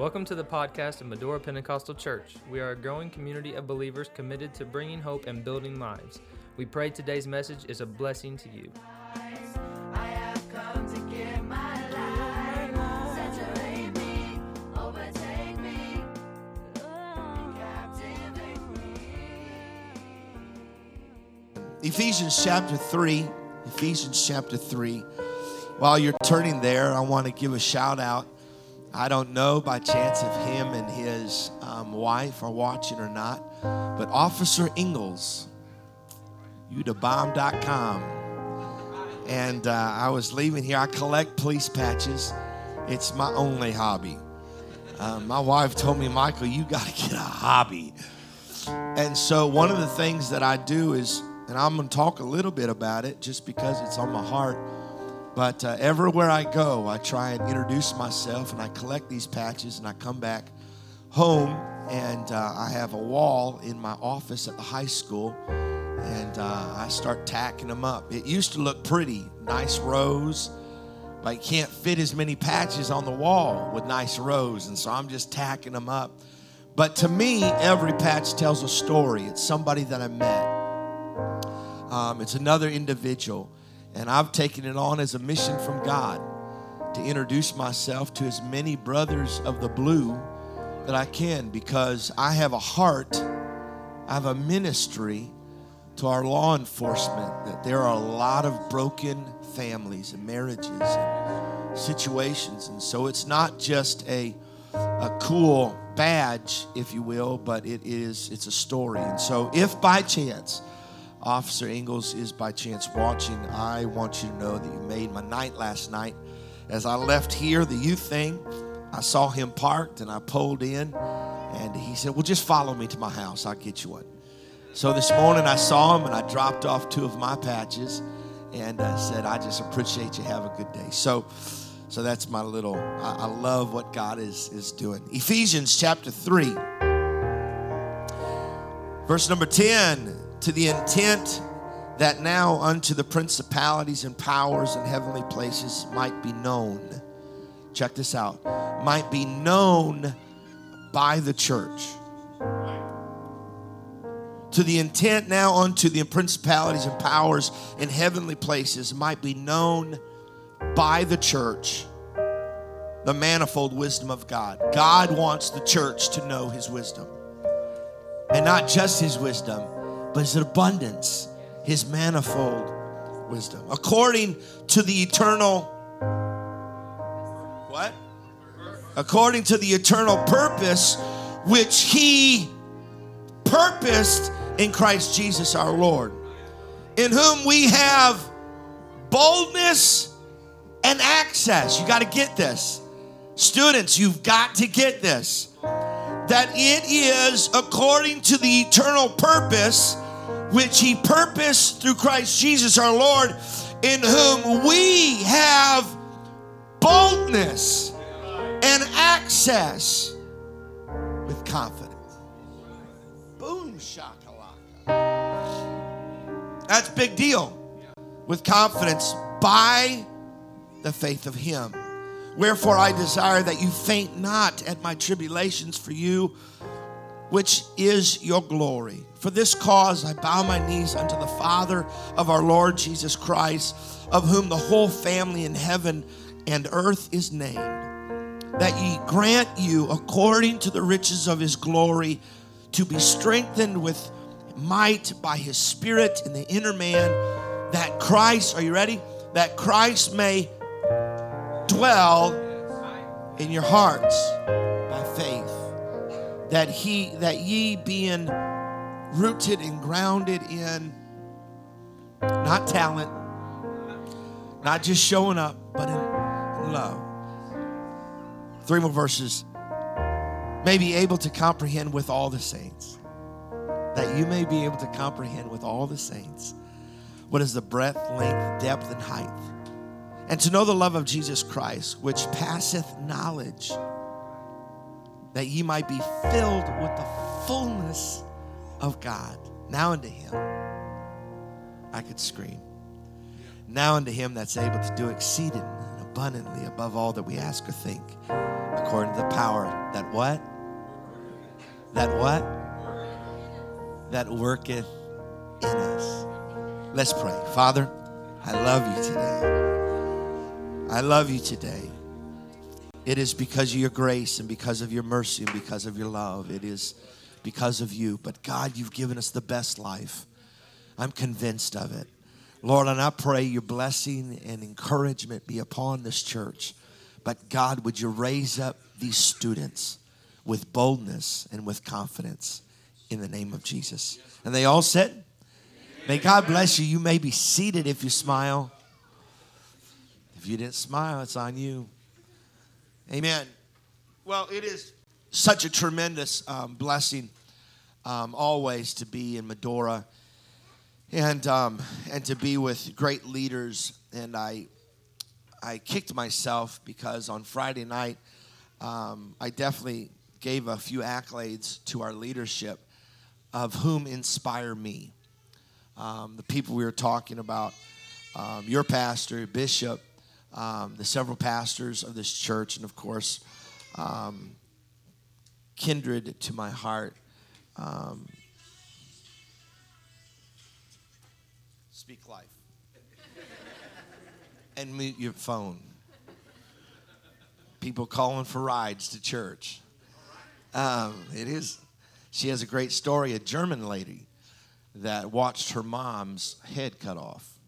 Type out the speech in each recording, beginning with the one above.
Welcome to the podcast of Medora Pentecostal Church. We are a growing community of believers committed to bringing hope and building lives. We pray today's message is a blessing to you. Ephesians chapter 3. Ephesians chapter 3. While you're turning there, I want to give a shout out. I don't know by chance if him and his um, wife are watching or not, but Officer Ingalls, udabomb.com. And uh, I was leaving here. I collect police patches, it's my only hobby. Uh, my wife told me, Michael, you got to get a hobby. And so, one of the things that I do is, and I'm going to talk a little bit about it just because it's on my heart. But uh, everywhere I go, I try and introduce myself and I collect these patches and I come back home and uh, I have a wall in my office at the high school and uh, I start tacking them up. It used to look pretty, nice rows, but you can't fit as many patches on the wall with nice rows. And so I'm just tacking them up. But to me, every patch tells a story. It's somebody that I met, um, it's another individual. And I've taken it on as a mission from God to introduce myself to as many brothers of the blue that I can because I have a heart, I have a ministry to our law enforcement that there are a lot of broken families and marriages and situations. And so it's not just a, a cool badge, if you will, but it is it's a story. And so if by chance Officer Ingalls is by chance watching, I want you to know that you made my night last night. As I left here, the youth thing, I saw him parked and I pulled in, and he said, Well, just follow me to my house. I'll get you one. So this morning I saw him and I dropped off two of my patches and uh, said, I just appreciate you. Have a good day. So, so that's my little, I, I love what God is, is doing. Ephesians chapter 3, verse number 10 to the intent that now unto the principalities and powers in heavenly places might be known. Check this out. Might be known by the church. To the intent now unto the principalities and powers in heavenly places might be known by the church the manifold wisdom of God. God wants the church to know his wisdom. And not just his wisdom, but his abundance, his manifold wisdom. According to the eternal what? According to the eternal purpose which he purposed in Christ Jesus our Lord, in whom we have boldness and access. You got to get this. Students, you've got to get this. That it is according to the eternal purpose which he purposed through Christ Jesus our Lord, in whom we have boldness and access with confidence. Boom shakalaka. That's big deal. With confidence by the faith of him. Wherefore I desire that you faint not at my tribulations for you, which is your glory. For this cause I bow my knees unto the Father of our Lord Jesus Christ, of whom the whole family in heaven and earth is named, that ye grant you according to the riches of his glory to be strengthened with might by his Spirit in the inner man, that Christ, are you ready? That Christ may dwell in your hearts by faith that he that ye being rooted and grounded in not talent not just showing up but in, love. Three more verses. May be able to comprehend with all the saints. That you may be able to comprehend with all the saints what is the breadth length depth and height and to know the love of Jesus Christ, which passeth knowledge, that ye might be filled with the fullness of God. Now unto him, I could scream. Now unto him that's able to do exceeding and abundantly above all that we ask or think, according to the power that what? That what? That worketh in us. Let's pray. Father, I love you today. I love you today. It is because of your grace and because of your mercy and because of your love. It is because of you. But God, you've given us the best life. I'm convinced of it. Lord, and I pray your blessing and encouragement be upon this church. But God, would you raise up these students with boldness and with confidence in the name of Jesus? And they all said, May God bless you. You may be seated if you smile. If you didn't smile, it's on you. Amen. Well, it is such a tremendous um, blessing um, always to be in Medora and um, and to be with great leaders. And I I kicked myself because on Friday night um, I definitely gave a few accolades to our leadership, of whom inspire me. Um, the people we were talking about, um, your pastor, bishop, um, the several pastors of this church, and of course, um, kindred to my heart. Um, speak life. and mute your phone. People calling for rides to church. Um, it is. She has a great story. A German lady that watched her mom's head cut off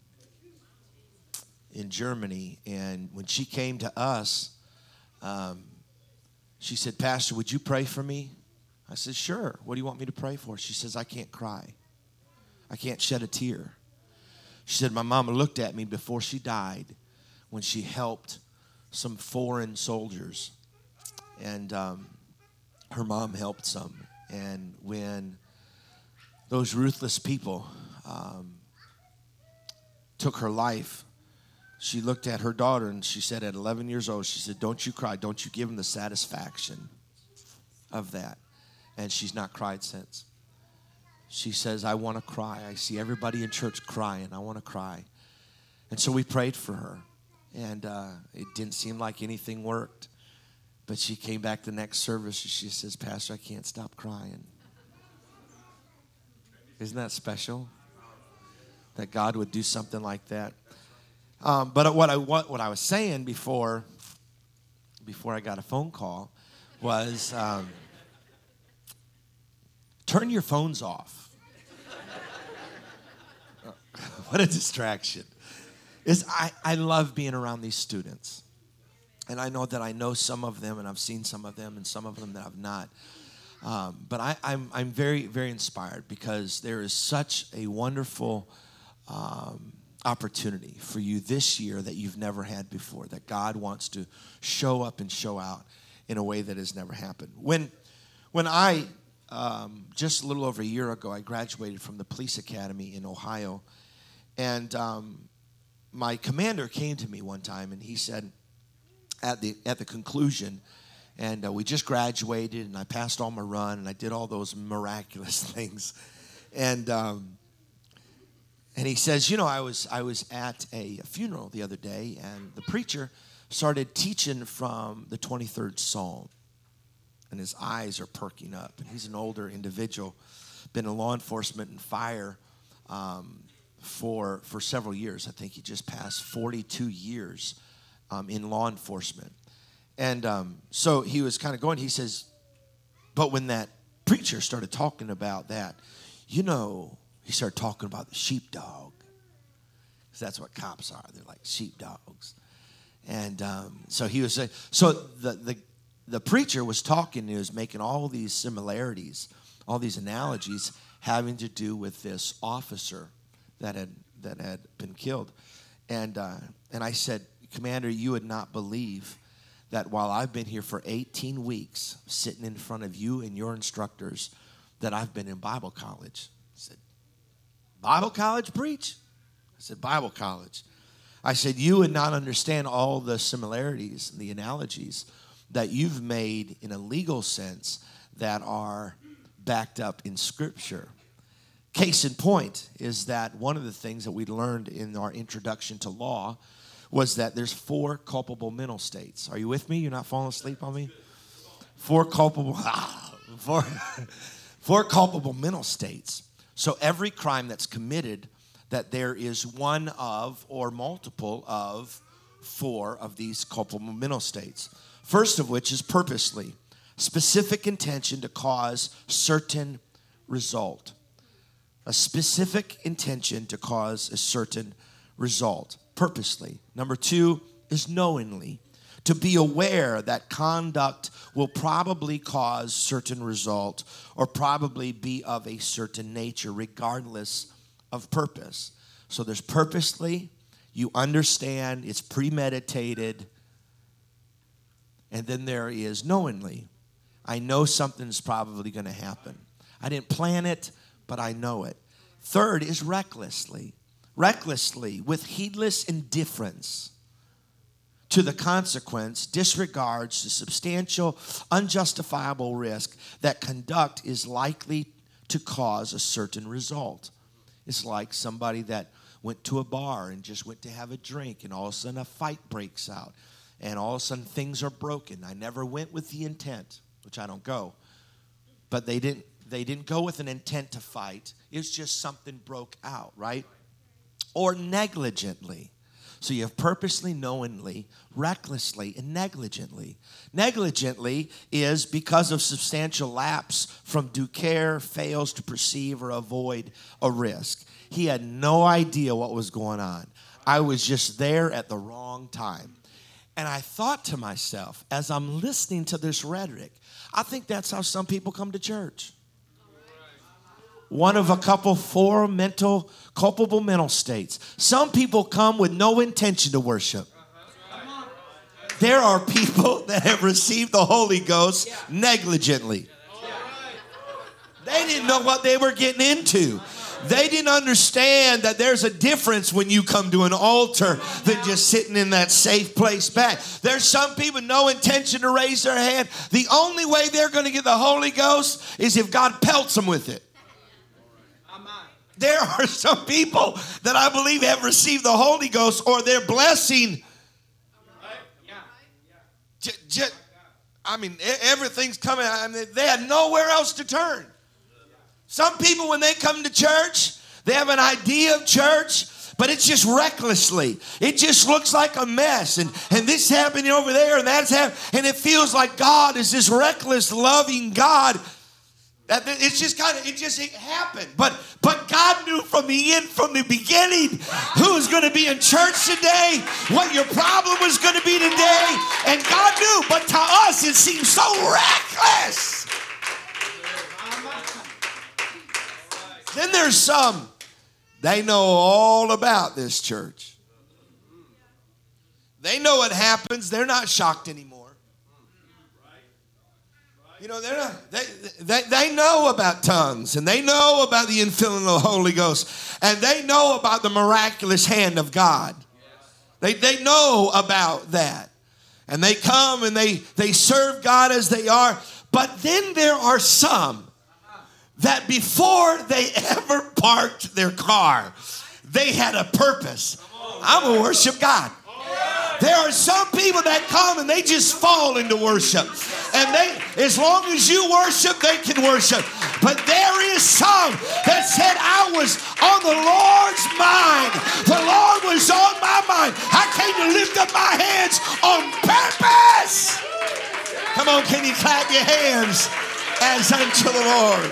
in Germany, and when she came to us, um, she said, "Pastor, would you pray for me?" I said, "Sure. What do you want me to pray for?" She says, "I can't cry. I can't shed a tear." She said, My mama looked at me before she died when she helped some foreign soldiers. And um, her mom helped some. And when those ruthless people um, took her life, she looked at her daughter and she said, At 11 years old, she said, Don't you cry. Don't you give them the satisfaction of that. And she's not cried since she says, I want to cry. I see everybody in church crying. I want to cry. And so we prayed for her. And uh, it didn't seem like anything worked. But she came back the next service and she says, Pastor, I can't stop crying. Isn't that special? That God would do something like that. Um, but what I, what, what I was saying before, before I got a phone call was um, turn your phones off. what a distraction. Is I, I love being around these students. And I know that I know some of them and I've seen some of them and some of them that I've not. Um, but I, I'm, I'm very, very inspired because there is such a wonderful um, opportunity for you this year that you've never had before, that God wants to show up and show out in a way that has never happened. When, when I, um, just a little over a year ago, I graduated from the police academy in Ohio, and um, my commander came to me one time and he said, at the, at the conclusion, and uh, we just graduated, and I passed all my run, and I did all those miraculous things. And, um, and he says, You know, I was, I was at a funeral the other day, and the preacher started teaching from the 23rd Psalm. And his eyes are perking up. And he's an older individual, been in law enforcement and fire um, for, for several years. I think he just passed 42 years um, in law enforcement. And um, so he was kind of going, he says, But when that preacher started talking about that, you know, he started talking about the sheepdog. Because that's what cops are. They're like sheepdogs. And um, so he was saying, so the, the, the preacher was talking, he was making all these similarities, all these analogies having to do with this officer that had, that had been killed. And, uh, and I said, Commander, you would not believe that while I've been here for 18 weeks, sitting in front of you and your instructors, that I've been in Bible college. Bible college preach? I said, Bible college. I said, You would not understand all the similarities and the analogies that you've made in a legal sense that are backed up in Scripture. Case in point is that one of the things that we learned in our introduction to law was that there's four culpable mental states. Are you with me? You're not falling asleep on me? Four culpable, ah, four, four culpable mental states. So every crime that's committed, that there is one of or multiple of four of these culpable mental states. First of which is purposely, specific intention to cause certain result. A specific intention to cause a certain result, purposely. Number two is knowingly, to be aware that conduct will probably cause certain result or probably be of a certain nature, regardless of purpose. So there's purposely, you understand, it's premeditated, and then there is knowingly. I know something's probably going to happen. I didn't plan it, but I know it. Third is recklessly. Recklessly, with heedless indifference to the consequence, disregards the substantial, unjustifiable risk that conduct is likely to cause a certain result. It's like somebody that went to a bar and just went to have a drink, and all of a sudden a fight breaks out, and all of a sudden things are broken. I never went with the intent, which I don't go, but they didn't. They didn't go with an intent to fight. It's just something broke out, right? Or negligently. So you have purposely, knowingly, recklessly, and negligently. Negligently is because of substantial lapse from due care, fails to perceive or avoid a risk. He had no idea what was going on. I was just there at the wrong time. And I thought to myself, as I'm listening to this rhetoric, I think that's how some people come to church one of a couple four mental culpable mental states some people come with no intention to worship there are people that have received the holy ghost negligently they didn't know what they were getting into they didn't understand that there's a difference when you come to an altar than just sitting in that safe place back. There's some people no intention to raise their hand. The only way they're going to get the Holy Ghost is if God pelts them with it. There are some people that I believe have received the Holy Ghost or their blessing. J- j- I mean, everything's coming. I mean, they had nowhere else to turn. Some people, when they come to church, they have an idea of church, but it's just recklessly. It just looks like a mess. And, and this happening over there, and that's happening. And it feels like God is this reckless, loving God. It's just kind of, it just it happened. But but God knew from the end, from the beginning, who was going to be in church today, what your problem was going to be today. And God knew, but to us, it seems so reckless. Then there's some, they know all about this church. They know what happens, they're not shocked anymore. You know, they're not, they, they, they know about tongues and they know about the infilling of the Holy Ghost and they know about the miraculous hand of God. They, they know about that. And they come and they, they serve God as they are. But then there are some that before they ever parked their car, they had a purpose. I'm to worship God. There are some people that come and they just fall into worship. And they, as long as you worship, they can worship. But there is some that said, I was on the Lord's mind. The Lord was on my mind. I came to lift up my hands on purpose. Come on, can you clap your hands as unto the Lord?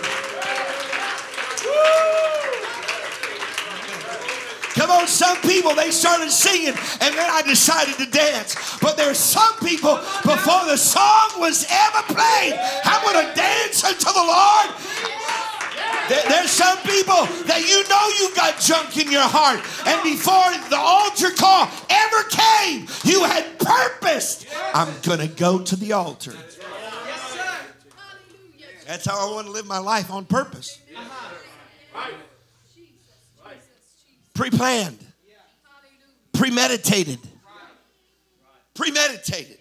Come on, some people, they started singing and then I decided to dance. But there's some people, before the song was ever played, I'm going to dance unto the Lord. There- There's some people that you know you've got junk in your heart. And before the altar call ever came, you had purposed, I'm going to go to the altar. That's how I want to live my life on purpose. Pre planned, premeditated. Premeditated.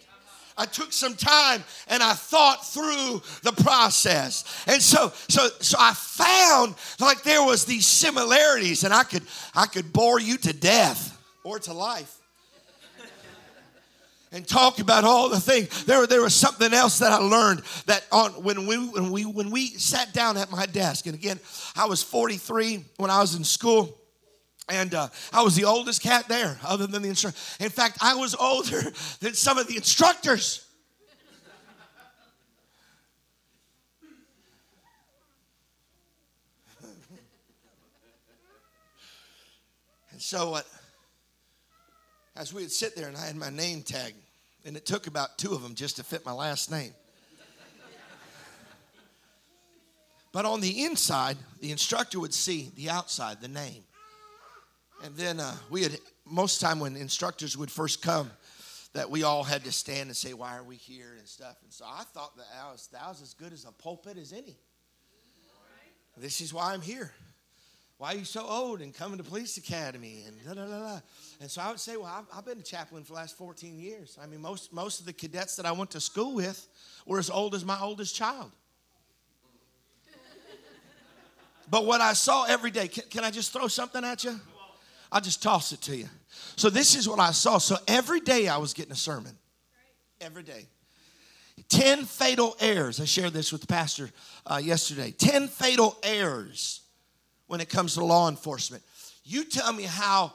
I took some time and I thought through the process. And so so so I found like there was these similarities and I could I could bore you to death or to life. and talk about all the things. There, there was something else that I learned that on when we when we when we sat down at my desk, and again, I was 43 when I was in school. And uh, I was the oldest cat there, other than the instructor. In fact, I was older than some of the instructors. and so, uh, as we would sit there, and I had my name tag, and it took about two of them just to fit my last name. But on the inside, the instructor would see the outside, the name. And then uh, we had, most time when instructors would first come, that we all had to stand and say, Why are we here and stuff. And so I thought that that was, that was as good as a pulpit as any. This is why I'm here. Why are you so old and coming to police academy and da da da da? And so I would say, well, I've, I've been a chaplain for the last 14 years. I mean, most most of the cadets that I went to school with were as old as my oldest child. But what I saw every day, can, can I just throw something at you? I'll just toss it to you. So this is what I saw. So every day I was getting a sermon. Every day. 10 fatal errors. I shared this with the pastor uh, yesterday. 10 fatal errors when it comes to law enforcement. You tell me how,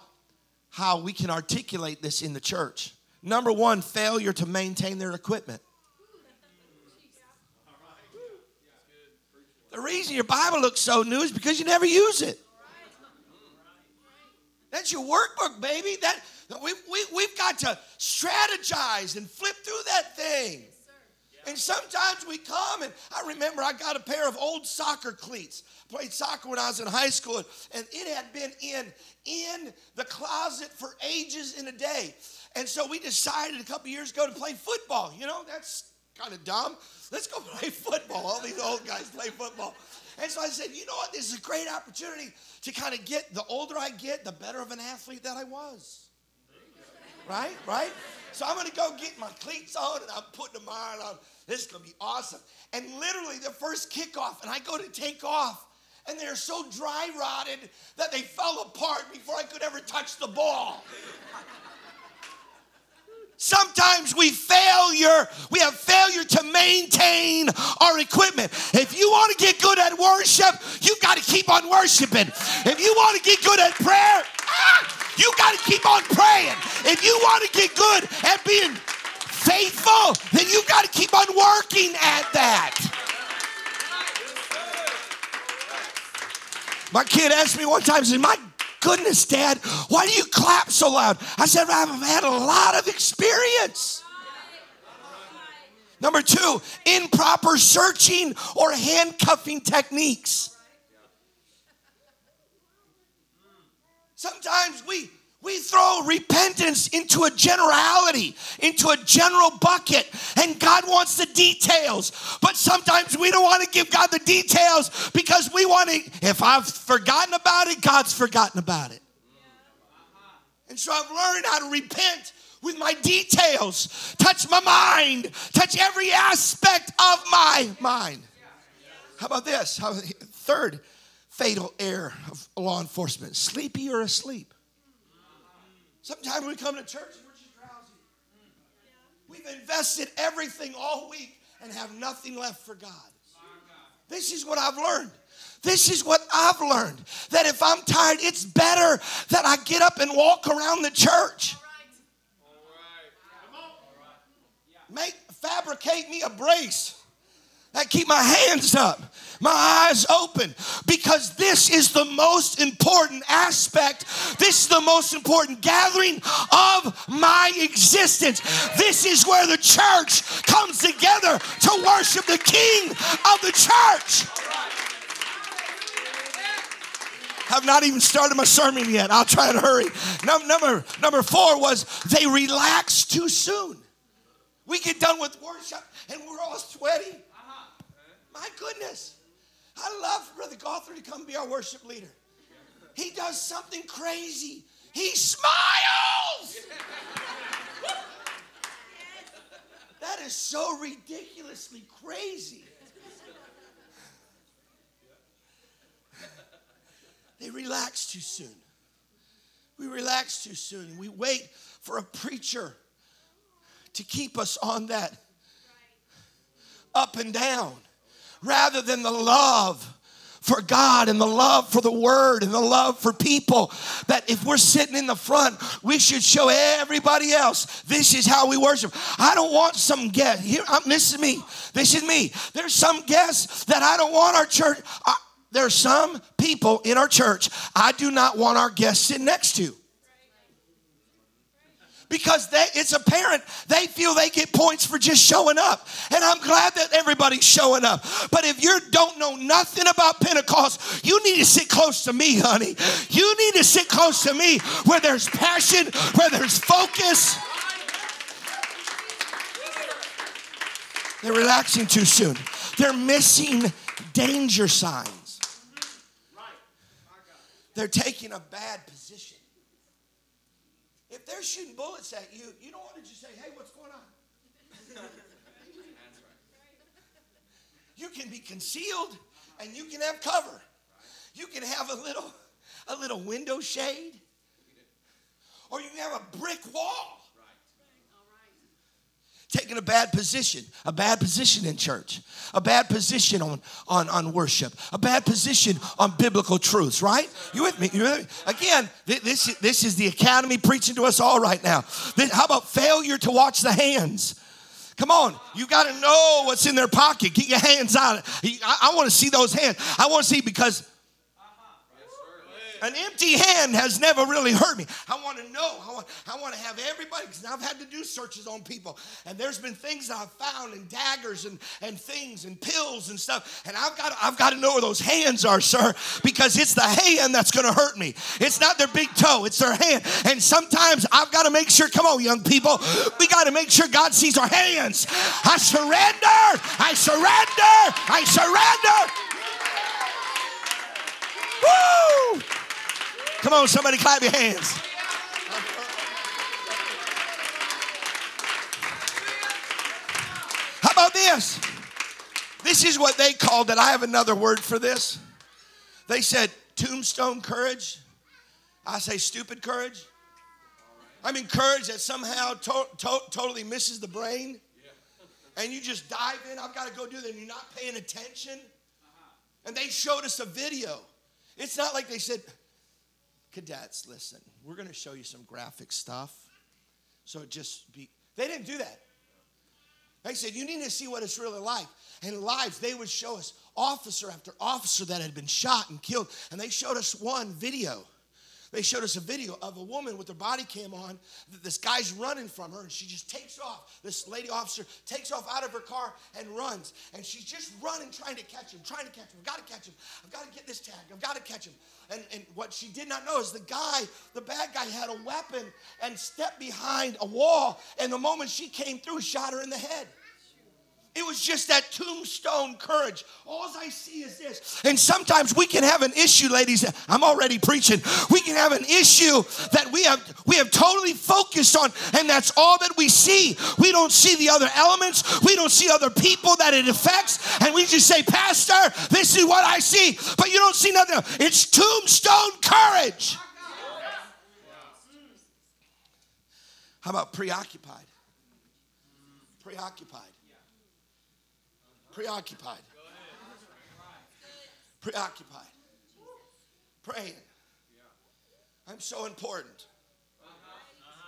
how we can articulate this in the church. Number one, failure to maintain their equipment. The reason your Bible looks so new is because you never use it. That's your workbook, baby. That we, we, we've got to strategize and flip through that thing. And sometimes we come, and I remember I got a pair of old soccer cleats. Played soccer when I was in high school, and it had been in in the closet for ages in a day. And so we decided a couple years ago to play football. You know, that's kind of dumb. Let's go play football. All these old guys play football. And so I said, you know what? This is a great opportunity to kind of get, the older I get, the better of an athlete that I was. Right? Right? So I'm going to go get my cleats on and I'm putting them on. On. This is going to be awesome. And literally, the first kickoff, and I go to take off, and they're so dry rotted that they fell apart before I could ever touch the ball. Sometimes we failure, we have failure to maintain our equipment. If you want to get good at worship, you got to keep on worshiping. If you want to get good at prayer, ah, you got to keep on praying. If you want to get good at being faithful, then you got to keep on working at that. My kid asked me one time, said, My goodness, Dad, why do you clap so loud? I said, I've had a lot of experience. Number two, improper searching or handcuffing techniques. Sometimes we we throw repentance into a generality, into a general bucket, and God wants the details. But sometimes we don't want to give God the details because we want to, if I've forgotten about it, God's forgotten about it. And so I've learned how to repent with my details, touch my mind, touch every aspect of my mind. How about this? How, third fatal error of law enforcement sleepy or asleep. Sometimes we come to church and we're just drowsy. We've invested everything all week and have nothing left for God. This is what I've learned. This is what I've learned that if I'm tired, it's better that I get up and walk around the church. Make fabricate me a brace that keep my hands up, my eyes open, because this is the most important aspect. This is the most important gathering of my existence. This is where the church comes together to worship the King of the church. I've not even started my sermon yet. I'll try to hurry. Number, number, number four was they relax too soon. We get done with worship and we're all sweaty. My goodness. I love Brother Gothard to come be our worship leader. He does something crazy. He smiles. That is so ridiculously crazy. They relax too soon. We relax too soon. We wait for a preacher to keep us on that up and down rather than the love for God and the love for the word and the love for people. That if we're sitting in the front, we should show everybody else this is how we worship. I don't want some guest. Here, this is me. This is me. There's some guests that I don't want our church. I, there are some people in our church I do not want our guests sitting next to because they, it's apparent they feel they get points for just showing up. And I'm glad that everybody's showing up. But if you don't know nothing about Pentecost, you need to sit close to me, honey. You need to sit close to me where there's passion, where there's focus. They're relaxing too soon. They're missing danger signs. They're taking a bad position. They're shooting bullets at you, you don't want to just say, hey, what's going on? you can be concealed and you can have cover. You can have a little, a little window shade. Or you can have a brick wall taking a bad position, a bad position in church, a bad position on, on, on worship, a bad position on biblical truths, right? You with me? You with me? Again, this, this is the academy preaching to us all right now. how about failure to watch the hands? Come on, you got to know what's in their pocket. Get your hands on it. I, I want to see those hands. I want to see because an empty hand has never really hurt me. I want to know. I want, I want to have everybody, because I've had to do searches on people. And there's been things I've found and daggers and, and things and pills and stuff. And I've got, I've got to know where those hands are, sir, because it's the hand that's going to hurt me. It's not their big toe, it's their hand. And sometimes I've got to make sure, come on, young people, we got to make sure God sees our hands. I surrender. I surrender. I surrender. Woo! On, somebody clap your hands. How about this? This is what they called it. I have another word for this. They said tombstone courage. I say stupid courage. I mean, courage that somehow to- to- totally misses the brain. And you just dive in. I've got to go do that. And you're not paying attention. And they showed us a video. It's not like they said, cadets, listen, we're going to show you some graphic stuff. So just be, they didn't do that. They said, you need to see what it's really like. And lives, they would show us officer after officer that had been shot and killed. And they showed us one video they showed us a video of a woman with her body cam on. This guy's running from her, and she just takes off. This lady officer takes off out of her car and runs. And she's just running, trying to catch him, trying to catch him. I've got to catch him. I've got to get this tag. I've got to catch him. And, and what she did not know is the guy, the bad guy, had a weapon and stepped behind a wall. And the moment she came through, shot her in the head. It was just that tombstone courage. All I see is this. And sometimes we can have an issue, ladies. I'm already preaching. We can have an issue that we have we have totally focused on, and that's all that we see. We don't see the other elements. We don't see other people that it affects, and we just say, Pastor, this is what I see. But you don't see nothing. It's tombstone courage. How about preoccupied? Preoccupied preoccupied. Preoccupied. Praying. I'm so important.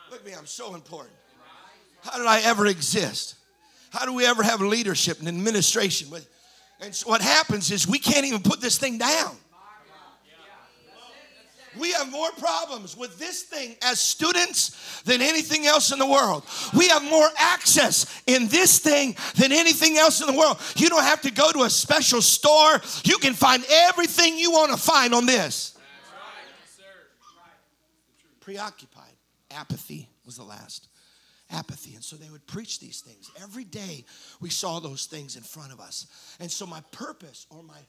Look at me, I'm so important. How did I ever exist? How do we ever have leadership and administration? And so what happens is we can't even put this thing down. We have more problems with this thing as students than anything else in the world. We have more access in this thing than anything else in the world. You don't have to go to a special store. You can find everything you want to find on this. Preoccupied. Apathy was the last. Apathy. And so they would preach these things. Every day we saw those things in front of us. And so my purpose or my,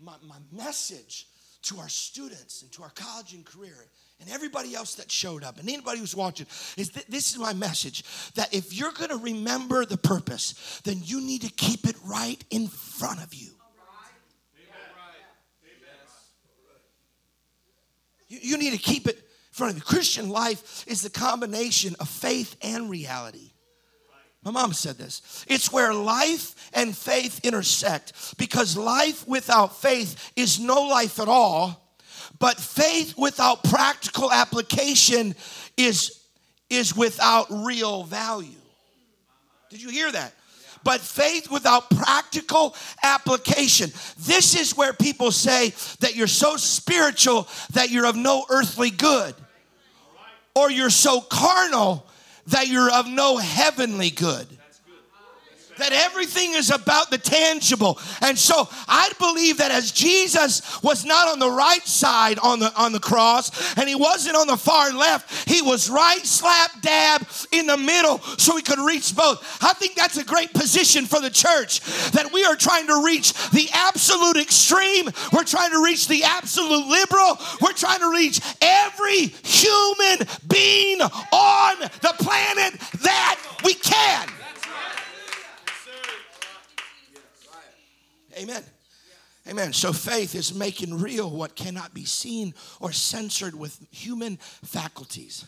my, my message to our students and to our college and career and everybody else that showed up and anybody who's watching is that this is my message that if you're going to remember the purpose then you need to keep it right in front of you. You, you need to keep it in front of you. Christian life is the combination of faith and reality My mom said this. It's where life and faith intersect because life without faith is no life at all, but faith without practical application is, is without real value. Did you hear that? But faith without practical application. This is where people say that you're so spiritual that you're of no earthly good, or you're so carnal that you're of no heavenly good that everything is about the tangible. And so I believe that as Jesus was not on the right side on the on the cross and he wasn't on the far left, he was right slap dab in the middle so he could reach both. I think that's a great position for the church that we are trying to reach the absolute extreme. We're trying to reach the absolute liberal. We're trying to reach every human being on the planet that we can. Amen. Amen. So faith is making real what cannot be seen or censored with human faculties.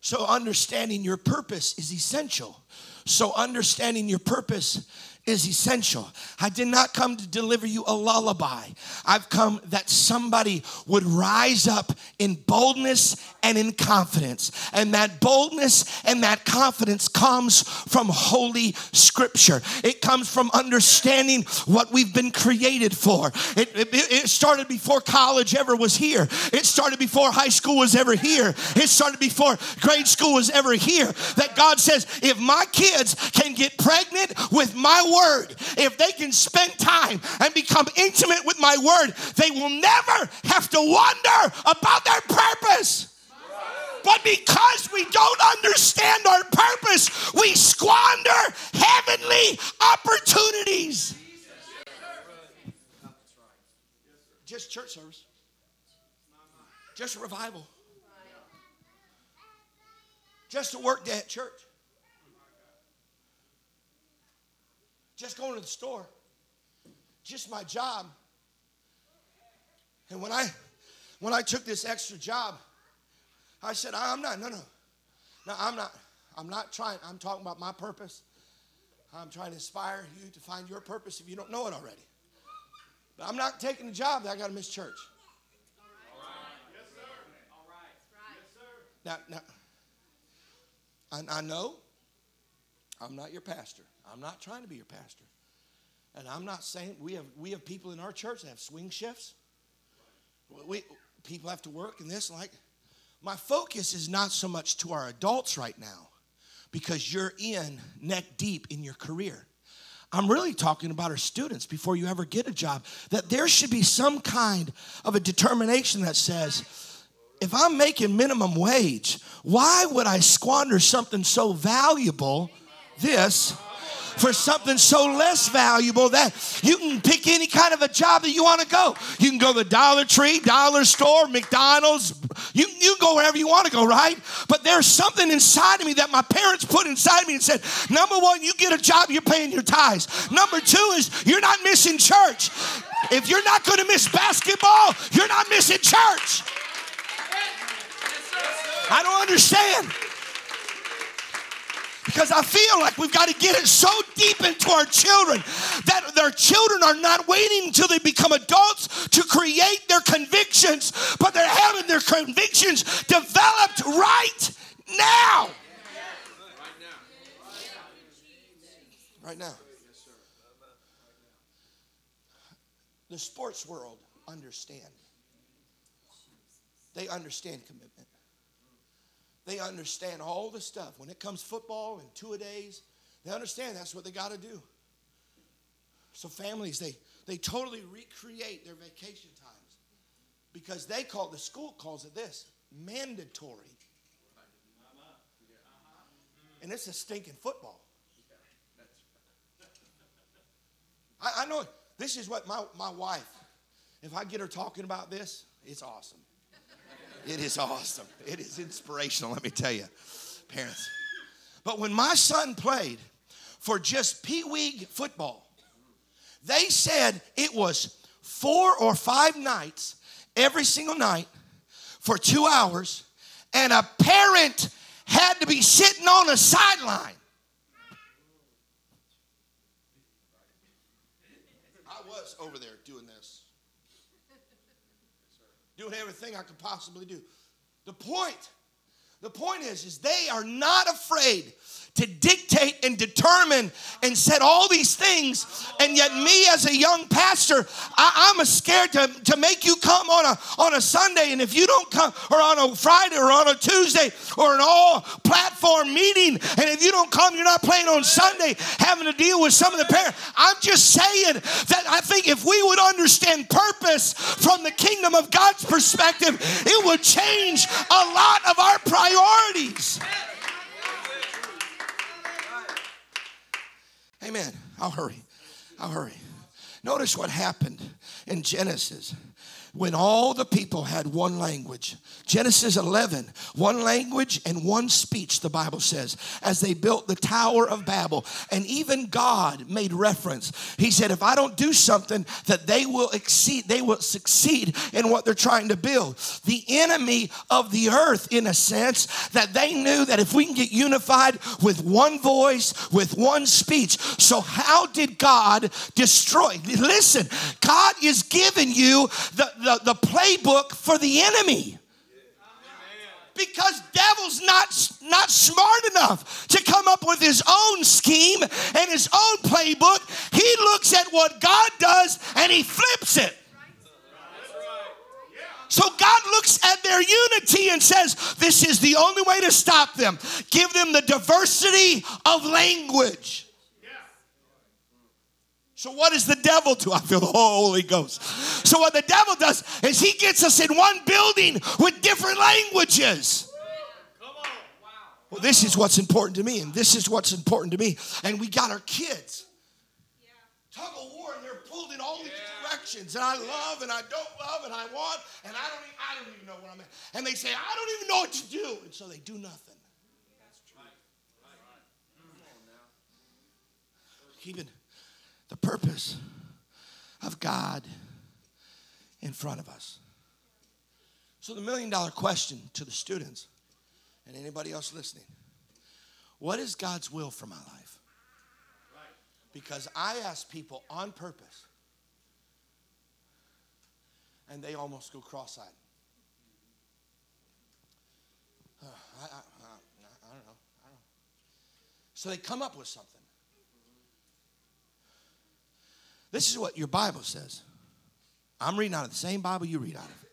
So understanding your purpose is essential. So understanding your purpose is essential. I did not come to deliver you a lullaby. I've come that somebody would rise up in boldness and in confidence. And that boldness and that confidence comes from Holy Scripture. It comes from understanding what we've been created for. It, it, it started before college ever was here, it started before high school was ever here, it started before grade school was ever here. That God says, if my kids can get pregnant with my word, if they can spend time and become intimate with my word, they will never have to wonder about their purpose. But because we don't understand our purpose, we squander heavenly opportunities. Just church service, just revival, just a work day at church, just going to the store, just my job. And when I when I took this extra job, I said, I'm not, no, no. No, I'm not. I'm not trying. I'm talking about my purpose. I'm trying to inspire you to find your purpose if you don't know it already. But I'm not taking a job that I got to miss church. All right. Yes, sir. All right. Yes, sir. Now, now I, I know I'm not your pastor. I'm not trying to be your pastor. And I'm not saying we have we have people in our church that have swing shifts. We, people have to work and this like my focus is not so much to our adults right now because you're in neck deep in your career. I'm really talking about our students before you ever get a job, that there should be some kind of a determination that says, if I'm making minimum wage, why would I squander something so valuable, this, for something so less valuable that you can pick any kind of a job that you want to go. You can go to the Dollar Tree, Dollar Store, McDonald's. You, you can go wherever you want to go, right? But there's something inside of me that my parents put inside of me and said, number one, you get a job, you're paying your tithes. Number two is you're not missing church. If you're not going to miss basketball, you're not missing church. I don't understand because I feel like we've got to get it so deep into our children that their children are not waiting until they become adults to create their convictions, but they're having their convictions developed right now. Right now. The sports world understand. They understand commitment. They understand all the stuff. When it comes football and two a days, they understand that's what they got to do. So families, they, they totally recreate their vacation times because they call the school calls it this mandatory. And it's a stinking football. I, I know this is what my, my wife, if I get her talking about this, it's awesome. It is awesome. It is inspirational, let me tell you, parents. But when my son played for just Pee Wee football, they said it was four or five nights, every single night, for two hours, and a parent had to be sitting on a sideline. I was over there doing that. Doing everything I could possibly do. The point, the point is, is they are not afraid to dictate and determine and set all these things. And yet, me as a young pastor, I, am scared to, to make you come on a on a Sunday. And if you don't come, or on a Friday, or on a Tuesday, or an all platform meeting, and if you don't come, you're not playing on Sunday, having to deal with some of the parents. I'm just saying that I think if we would understand purpose from the kingdom of God's perspective, it would change a lot of our priorities. Amen. I'll hurry. I'll hurry. Notice what happened in Genesis when all the people had one language. Genesis 11, one language and one speech, the Bible says, as they built the Tower of Babel. And even God made reference. He said, if I don't do something, that they will exceed, they will succeed in what they're trying to build. The enemy of the earth, in a sense, that they knew that if we can get unified with one voice, with one speech. So, how did God destroy? Listen, God is giving you the, the, the playbook for the enemy because devil's not not smart enough to come up with his own scheme and his own playbook he looks at what god does and he flips it so God looks at their unity and says, This is the only way to stop them. Give them the diversity of language. So, what does the devil do? I feel the Holy Ghost. So, what the devil does is he gets us in one building with different languages. Well, this is what's important to me, and this is what's important to me. And we got our kids. Tug of war, and they're pulled in all these directions. And I love, and I don't love, and I want, and I don't, even, I don't even know what I'm at. And they say, I don't even know what to do. And so they do nothing. That's true. Right. Keeping the purpose of God in front of us. So, the million dollar question to the students and anybody else listening what is God's will for my life? Because I ask people on purpose, and they almost go cross eyed. Uh, I, I, I, I don't know. I don't know. So they come up with something. This is what your Bible says. I'm reading out of the same Bible you read out of.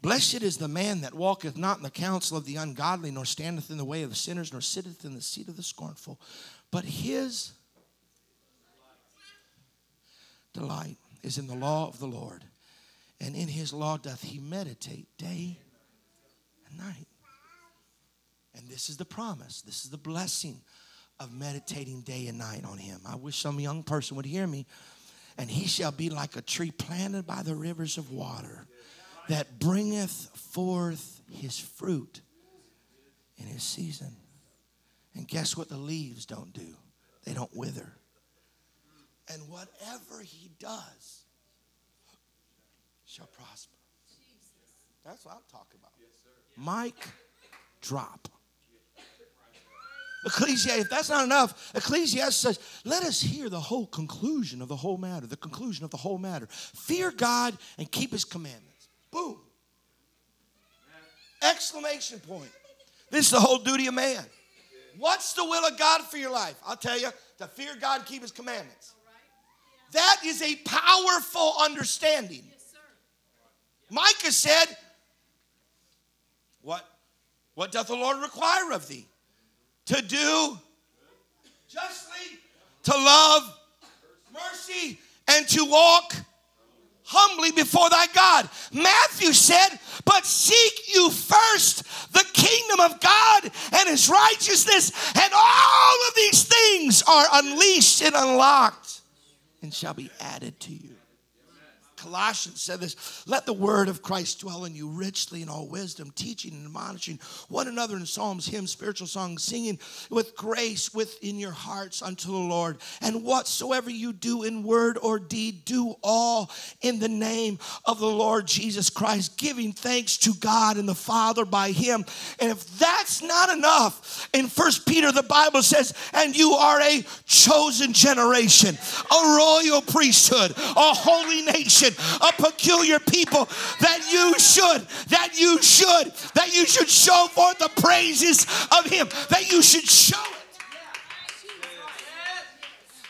Blessed is the man that walketh not in the counsel of the ungodly, nor standeth in the way of the sinners, nor sitteth in the seat of the scornful, but his delight is in the law of the Lord, and in his law doth he meditate day and night. And this is the promise, this is the blessing of meditating day and night on him. I wish some young person would hear me. And he shall be like a tree planted by the rivers of water that bringeth forth his fruit in his season. And guess what the leaves don't do? They don't wither. And whatever he does shall prosper. That's what I'm talking about. Mic, drop. Ecclesiastes, if that's not enough, Ecclesiastes says, let us hear the whole conclusion of the whole matter, the conclusion of the whole matter. Fear God and keep his commandments. Boom. Exclamation point. This is the whole duty of man. What's the will of God for your life? I'll tell you, to fear God and keep his commandments. That is a powerful understanding. Micah said, What, what doth the Lord require of thee? To do justly, to love mercy, and to walk humbly before thy God. Matthew said, But seek you first the kingdom of God and his righteousness, and all of these things are unleashed and unlocked and shall be added to you. Colossians said this Let the word of Christ dwell in you richly in all wisdom, teaching and admonishing one another in psalms, hymns, spiritual songs, singing with grace within your hearts unto the Lord. And whatsoever you do in word or deed, do all in the name of the Lord Jesus Christ, giving thanks to God and the Father by him. And if that's not enough, in First Peter, the Bible says, and you are a chosen generation, a royal priesthood, a holy nation, a peculiar people, that you should, that you should, that you should show forth the praises of him, that you should show it.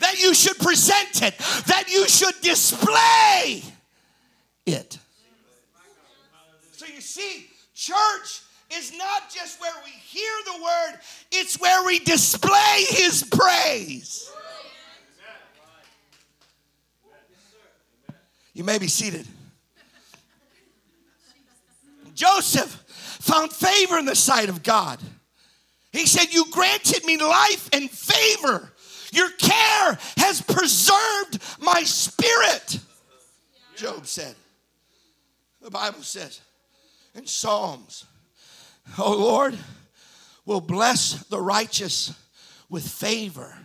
That you should present it, that you should display it. So you see, church is not just where we hear the word, it's where we display his praise. You may be seated. Joseph found favor in the sight of God. He said, You granted me life and favor. Your care has preserved my spirit. Job said. The Bible says in Psalms, Oh Lord, will bless the righteous with favor.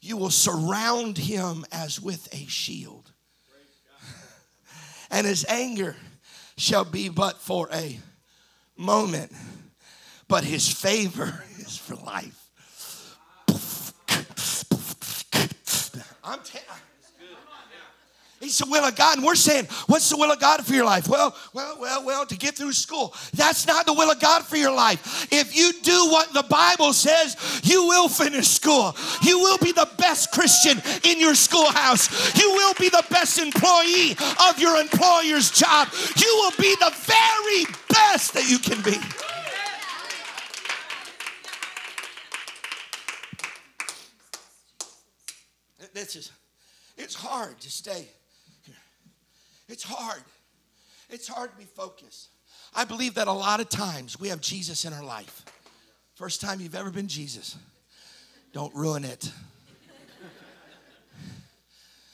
You will surround him as with a shield. And his anger shall be but for a moment, but his favor is for life. I'm telling He's the will of God. And we're saying, what's the will of God for your life? Well, well, well, well, to get through school. That's not the will of God for your life. If you do what the Bible says, you will finish school. You will be the best Christian in your schoolhouse. You will be the best employee of your employer's job. You will be the very best that you can be. This is, it's hard to stay it's hard. It's hard to be focused. I believe that a lot of times we have Jesus in our life. First time you've ever been Jesus, don't ruin it.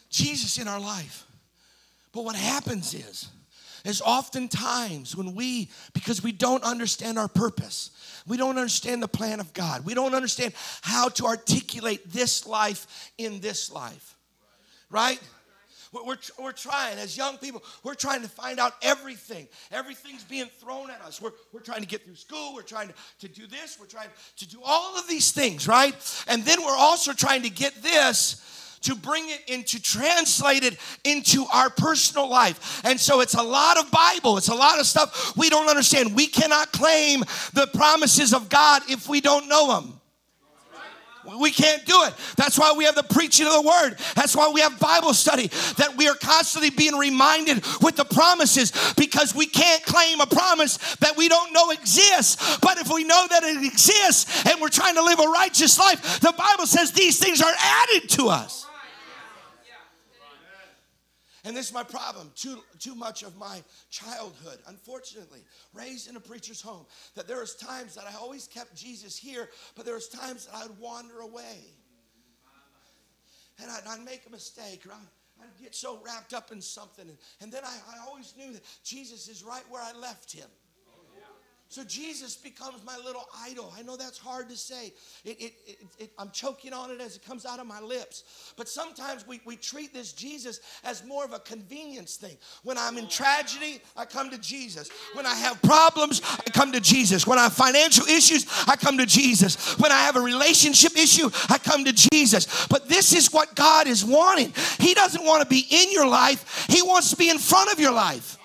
Jesus in our life. But what happens is, is oftentimes when we, because we don't understand our purpose, we don't understand the plan of God, we don't understand how to articulate this life in this life, right? We're, we're, trying, as young people, we're trying to find out everything. Everything's being thrown at us. We're, we're trying to get through school. We're trying to, to do this. We're trying to do all of these things, right? And then we're also trying to get this to bring it into translate it into our personal life. And so it's a lot of Bible, it's a lot of stuff we don't understand. We cannot claim the promises of God if we don't know them. We can't do it. That's why we have the preaching of the word. That's why we have Bible study, that we are constantly being reminded with the promises because we can't claim a promise that we don't know exists. But if we know that it exists and we're trying to live a righteous life, the Bible says these things are added to us. And this is my problem. Too, too much of my childhood, unfortunately, raised in a preacher's home, that there was times that I always kept Jesus here, but there was times that I'd wander away. And I'd, I'd make a mistake, or I'd, I'd, get so wrapped up in something. And, and then I, I always knew that Jesus is right where I left him. So Jesus becomes my little idol. I know that's hard to say. It, it, it, I'm choking on it as it comes out of my lips. But sometimes we, we treat this Jesus as more of a convenience thing. When I'm in tragedy, I come to Jesus. When I have problems, I come to Jesus. When I have financial issues, I come to Jesus. When I have a relationship issue, I come to Jesus. But this is what God is wanting. He doesn't want to be in your life, He wants to be in front of your life.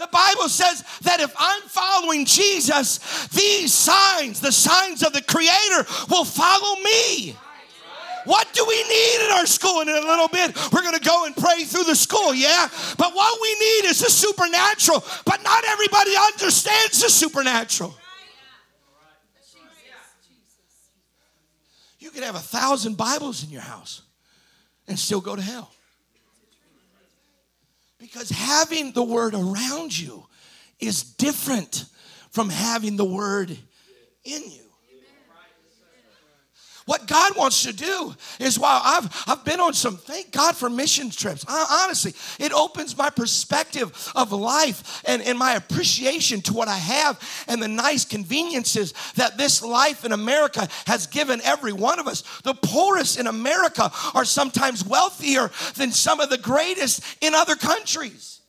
The Bible says that if I'm following Jesus, these signs, the signs of the Creator, will follow me. What do we need in our school? And in a little bit, we're going to go and pray through the school, yeah? But what we need is the supernatural. But not everybody understands the supernatural. You could have a thousand Bibles in your house and still go to hell. Because having the word around you is different from having the word in you. What God wants to do is while I've, I've been on some, thank God for mission trips. I, honestly, it opens my perspective of life and, and my appreciation to what I have and the nice conveniences that this life in America has given every one of us. The poorest in America are sometimes wealthier than some of the greatest in other countries.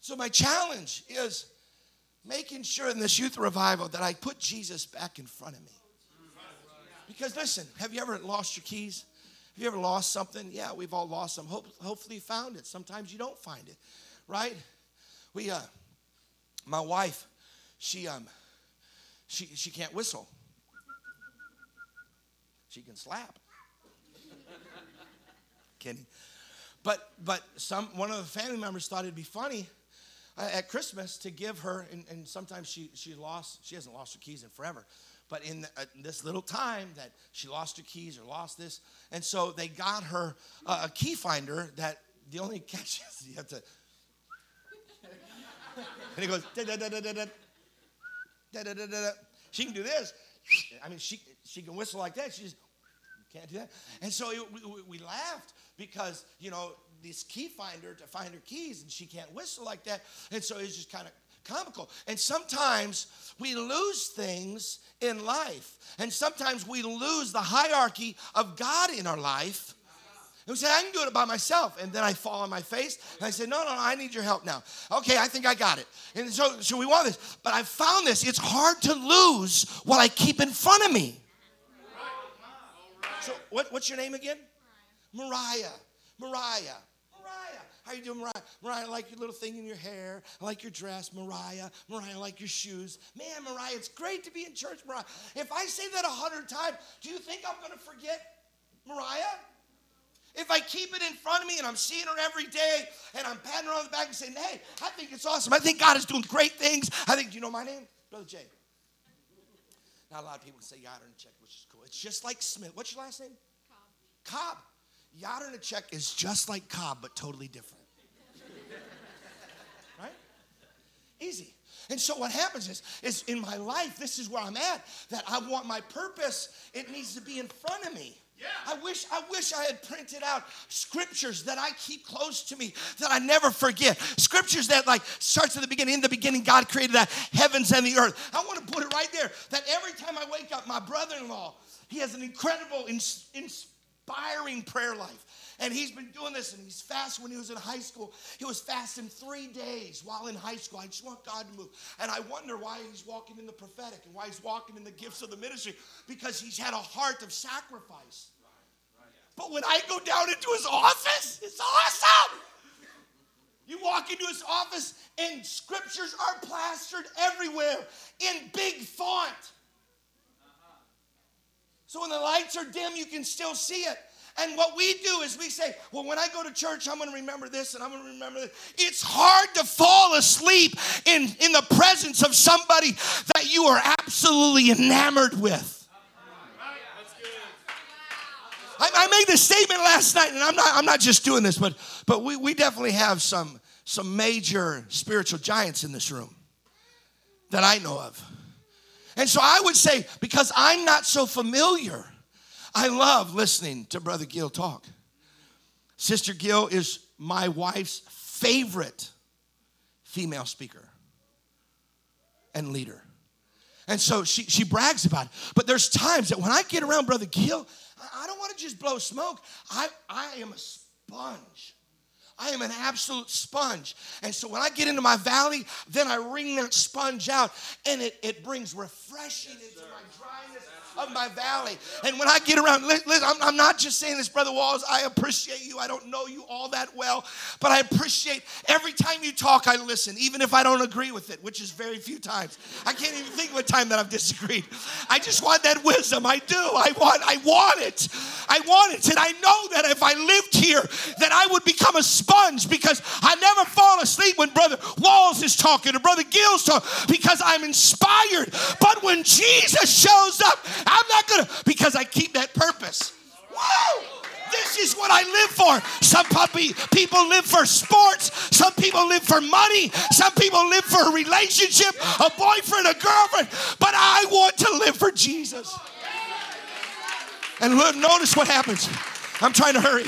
So, my challenge is making sure in this youth revival that I put Jesus back in front of me. Because listen, have you ever lost your keys? Have you ever lost something? Yeah, we've all lost them. Hope, hopefully you found it. Sometimes you don't find it, right? We, uh, my wife, she, um, she, she can't whistle. She can slap. Kidding. But, but some, one of the family members thought it'd be funny at Christmas to give her, and, and, sometimes she, she lost, she hasn't lost her keys in forever, but in, the, uh, this little time that she lost her keys or lost this, and so they got her uh, a key finder that the only catch is you have to, and he goes, da da da da da da da da da da. She can do this. I mean, she she can whistle like that. She just can't do that. And so it, we, we laughed because you know this key finder to find her keys and she can't whistle like that. And so it's just kind of comical. And sometimes we lose things in life. And sometimes we lose the hierarchy of God in our life. And we say, I can do it by myself. And then I fall on my face and I say, No, no, no, I need your help now. Okay, I think I got it. And so, so we want this. But I found this. It's hard to lose what I keep in front of me. So, what, what's your name again? Mariah. Mariah. How you doing, Mariah? Mariah, I like your little thing in your hair. I like your dress, Mariah. Mariah, I like your shoes. Man, Mariah, it's great to be in church, Mariah. If I say that a hundred times, do you think I'm going to forget Mariah? If I keep it in front of me and I'm seeing her every day and I'm patting her on the back and saying, hey, I think it's awesome. I think God is doing great things. I think, do you know my name? Brother Jay. Not a lot of people say check, which is cool. It's just like Smith. What's your last name? Cobb. Cobb. check is just like Cobb, but totally different. Easy. And so what happens is, is in my life, this is where I'm at, that I want my purpose, it needs to be in front of me. Yeah. I wish I wish I had printed out scriptures that I keep close to me that I never forget. Scriptures that like starts at the beginning. In the beginning, God created the heavens and the earth. I want to put it right there. That every time I wake up, my brother-in-law, he has an incredible, inspiring prayer life. And he's been doing this, and he's fasted when he was in high school. He was fasting three days while in high school. I just want God to move. And I wonder why he's walking in the prophetic and why he's walking in the gifts of the ministry because he's had a heart of sacrifice. But when I go down into his office, it's awesome. You walk into his office, and scriptures are plastered everywhere in big font. So when the lights are dim, you can still see it. And what we do is we say, well, when I go to church, I'm going to remember this and I'm going to remember this. It's hard to fall asleep in, in the presence of somebody that you are absolutely enamored with. I, I made this statement last night, and I'm not, I'm not just doing this, but, but we, we definitely have some, some major spiritual giants in this room that I know of. And so I would say, because I'm not so familiar I love listening to Brother Gil talk. Sister Gil is my wife's favorite female speaker and leader. And so she, she brags about it. But there's times that when I get around Brother Gil, I, I don't want to just blow smoke. I, I am a sponge. I am an absolute sponge. And so when I get into my valley, then I wring that sponge out and it, it brings refreshing into my dryness of my valley. And when I get around, listen, I'm, not just saying this, Brother Walls, I appreciate you. I don't know you all that well, but I appreciate every time you talk, I listen, even if I don't agree with it, which is very few times. I can't even think of a time that I've disagreed. I just want that wisdom. I do. I want, I want it. I want it. And I know that if I lived here, that I would become a sponge because I never fall asleep when Brother Is talking or Brother Gill's talking because I'm inspired. But when Jesus shows up, I'm not gonna, because I keep that purpose. This is what I live for. Some puppy people live for sports. Some people live for money. Some people live for a relationship, a boyfriend, a girlfriend. But I want to live for Jesus. And look, notice what happens. I'm trying to hurry.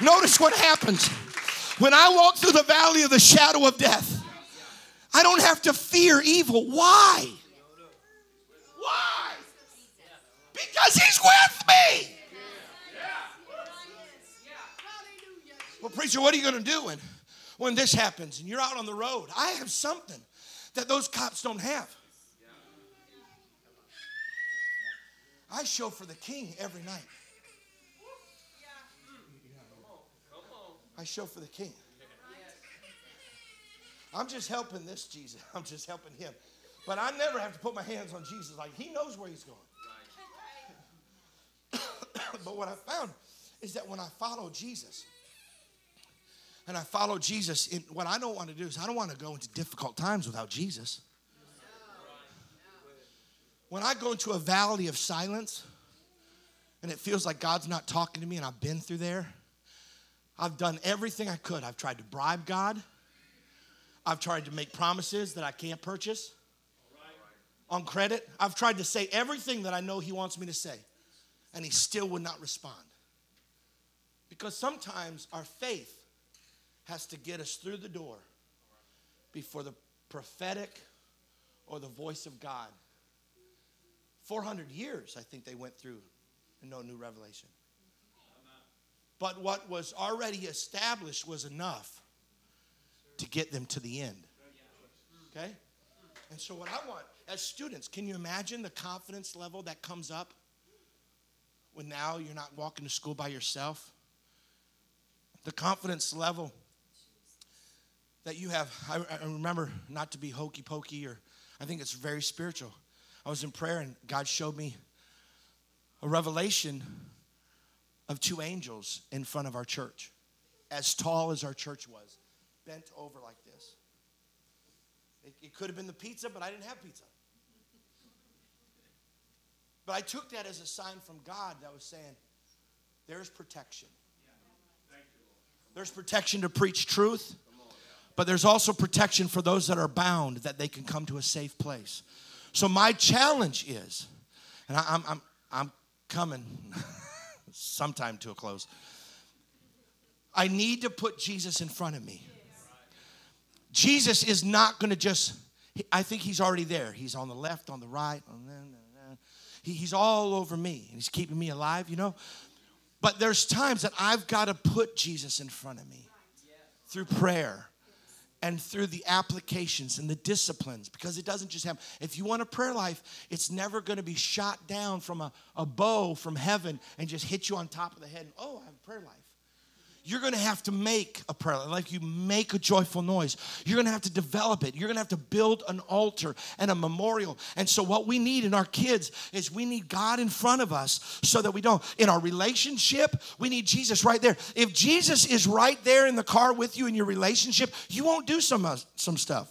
Notice what happens. When I walk through the valley of the shadow of death, I don't have to fear evil. Why? Why? Because he's with me. Well, preacher, what are you going to do when, when this happens and you're out on the road? I have something that those cops don't have. I show for the king every night. I show for the king. I'm just helping this Jesus. I'm just helping him. But I never have to put my hands on Jesus. Like he knows where he's going. but what I found is that when I follow Jesus, and I follow Jesus, in, what I don't want to do is I don't want to go into difficult times without Jesus. When I go into a valley of silence and it feels like God's not talking to me and I've been through there, I've done everything I could. I've tried to bribe God. I've tried to make promises that I can't purchase on credit. I've tried to say everything that I know He wants me to say, and He still would not respond. Because sometimes our faith has to get us through the door before the prophetic or the voice of God. 400 years, I think they went through and no new revelation. But what was already established was enough to get them to the end. Okay? And so, what I want as students, can you imagine the confidence level that comes up when now you're not walking to school by yourself? The confidence level that you have. I, I remember not to be hokey pokey, or I think it's very spiritual. I was in prayer and God showed me a revelation of two angels in front of our church, as tall as our church was, bent over like this. It, it could have been the pizza, but I didn't have pizza. But I took that as a sign from God that was saying, there's protection. There's protection to preach truth, but there's also protection for those that are bound that they can come to a safe place. So my challenge is, and I, I'm, I'm, I'm coming sometime to a close. I need to put Jesus in front of me. Jesus is not going to just, I think he's already there. He's on the left, on the right, on the, he, he's all over me. and He's keeping me alive, you know. But there's times that I've got to put Jesus in front of me through prayer and through the applications and the disciplines because it doesn't just happen. If you want a prayer life, it's never going to be shot down from a, a bow from heaven and just hit you on top of the head and, oh, I have a prayer life. You're going to have to make a prayer. Like you make a joyful noise. You're going to have to develop it. You're going to have to build an altar and a memorial. And so, what we need in our kids is we need God in front of us so that we don't. In our relationship, we need Jesus right there. If Jesus is right there in the car with you in your relationship, you won't do some, uh, some stuff.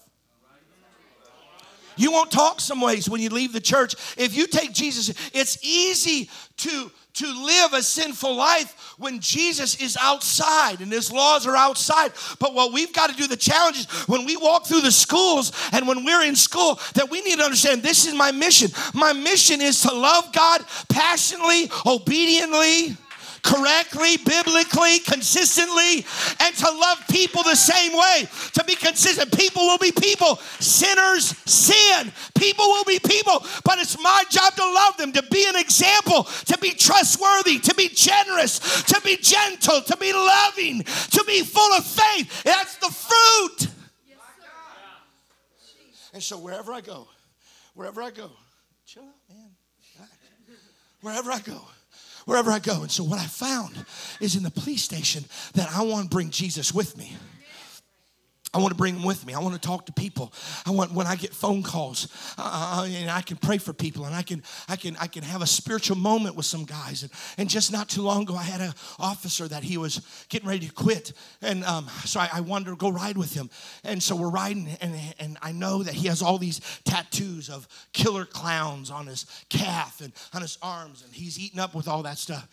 You won't talk some ways when you leave the church. If you take Jesus, it's easy to to live a sinful life when Jesus is outside and his laws are outside. But what we've got to do, the challenge is when we walk through the schools and when we're in school, that we need to understand this is my mission. My mission is to love God passionately, obediently correctly, biblically, consistently, and to love people the same way. To be consistent. People will be people. Sinners sin. People will be people. But it's my job to love them, to be an example, to be trustworthy, to be generous, to be gentle, to be loving, to be full of faith. That's the fruit. And so wherever I go, wherever I go, chill out, man. Wherever I go, wherever I go. And so what I found is in the police station that I want to bring Jesus with me. I want to bring them with me. I want to talk to people. I want when I get phone calls, uh, and I can pray for people, and I can I can I can have a spiritual moment with some guys. And, and just not too long ago, I had an officer that he was getting ready to quit, and um, so I, I wanted to go ride with him. And so we're riding, and and I know that he has all these tattoos of killer clowns on his calf and on his arms, and he's eaten up with all that stuff.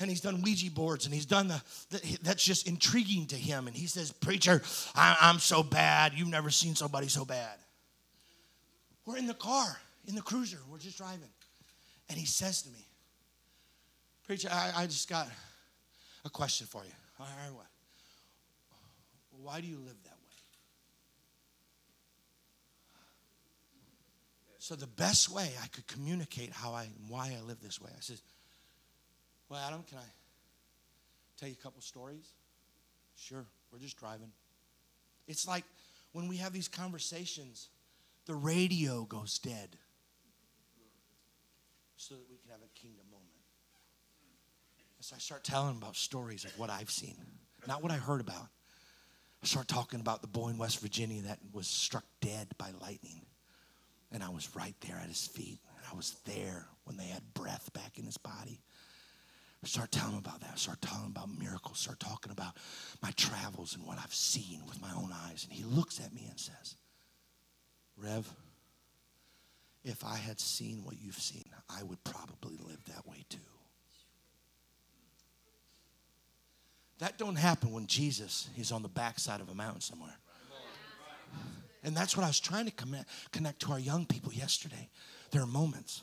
And he's done Ouija boards and he's done the, the that's just intriguing to him. And he says, Preacher, I, I'm so bad. You've never seen somebody so bad. We're in the car, in the cruiser, we're just driving. And he says to me, Preacher, I, I just got a question for you. All right, what? Why do you live that way? So the best way I could communicate how I why I live this way, I said, Well, Adam, can I tell you a couple stories? Sure, we're just driving. It's like when we have these conversations, the radio goes dead so that we can have a kingdom moment. As I start telling about stories of what I've seen, not what I heard about. I start talking about the boy in West Virginia that was struck dead by lightning. And I was right there at his feet. And I was there when they had breath back in his body. Start telling him about that. Start telling him about miracles. Start talking about my travels and what I've seen with my own eyes. And he looks at me and says, Rev, if I had seen what you've seen, I would probably live that way too. That don't happen when Jesus is on the backside of a mountain somewhere. And that's what I was trying to connect to our young people yesterday. There are moments.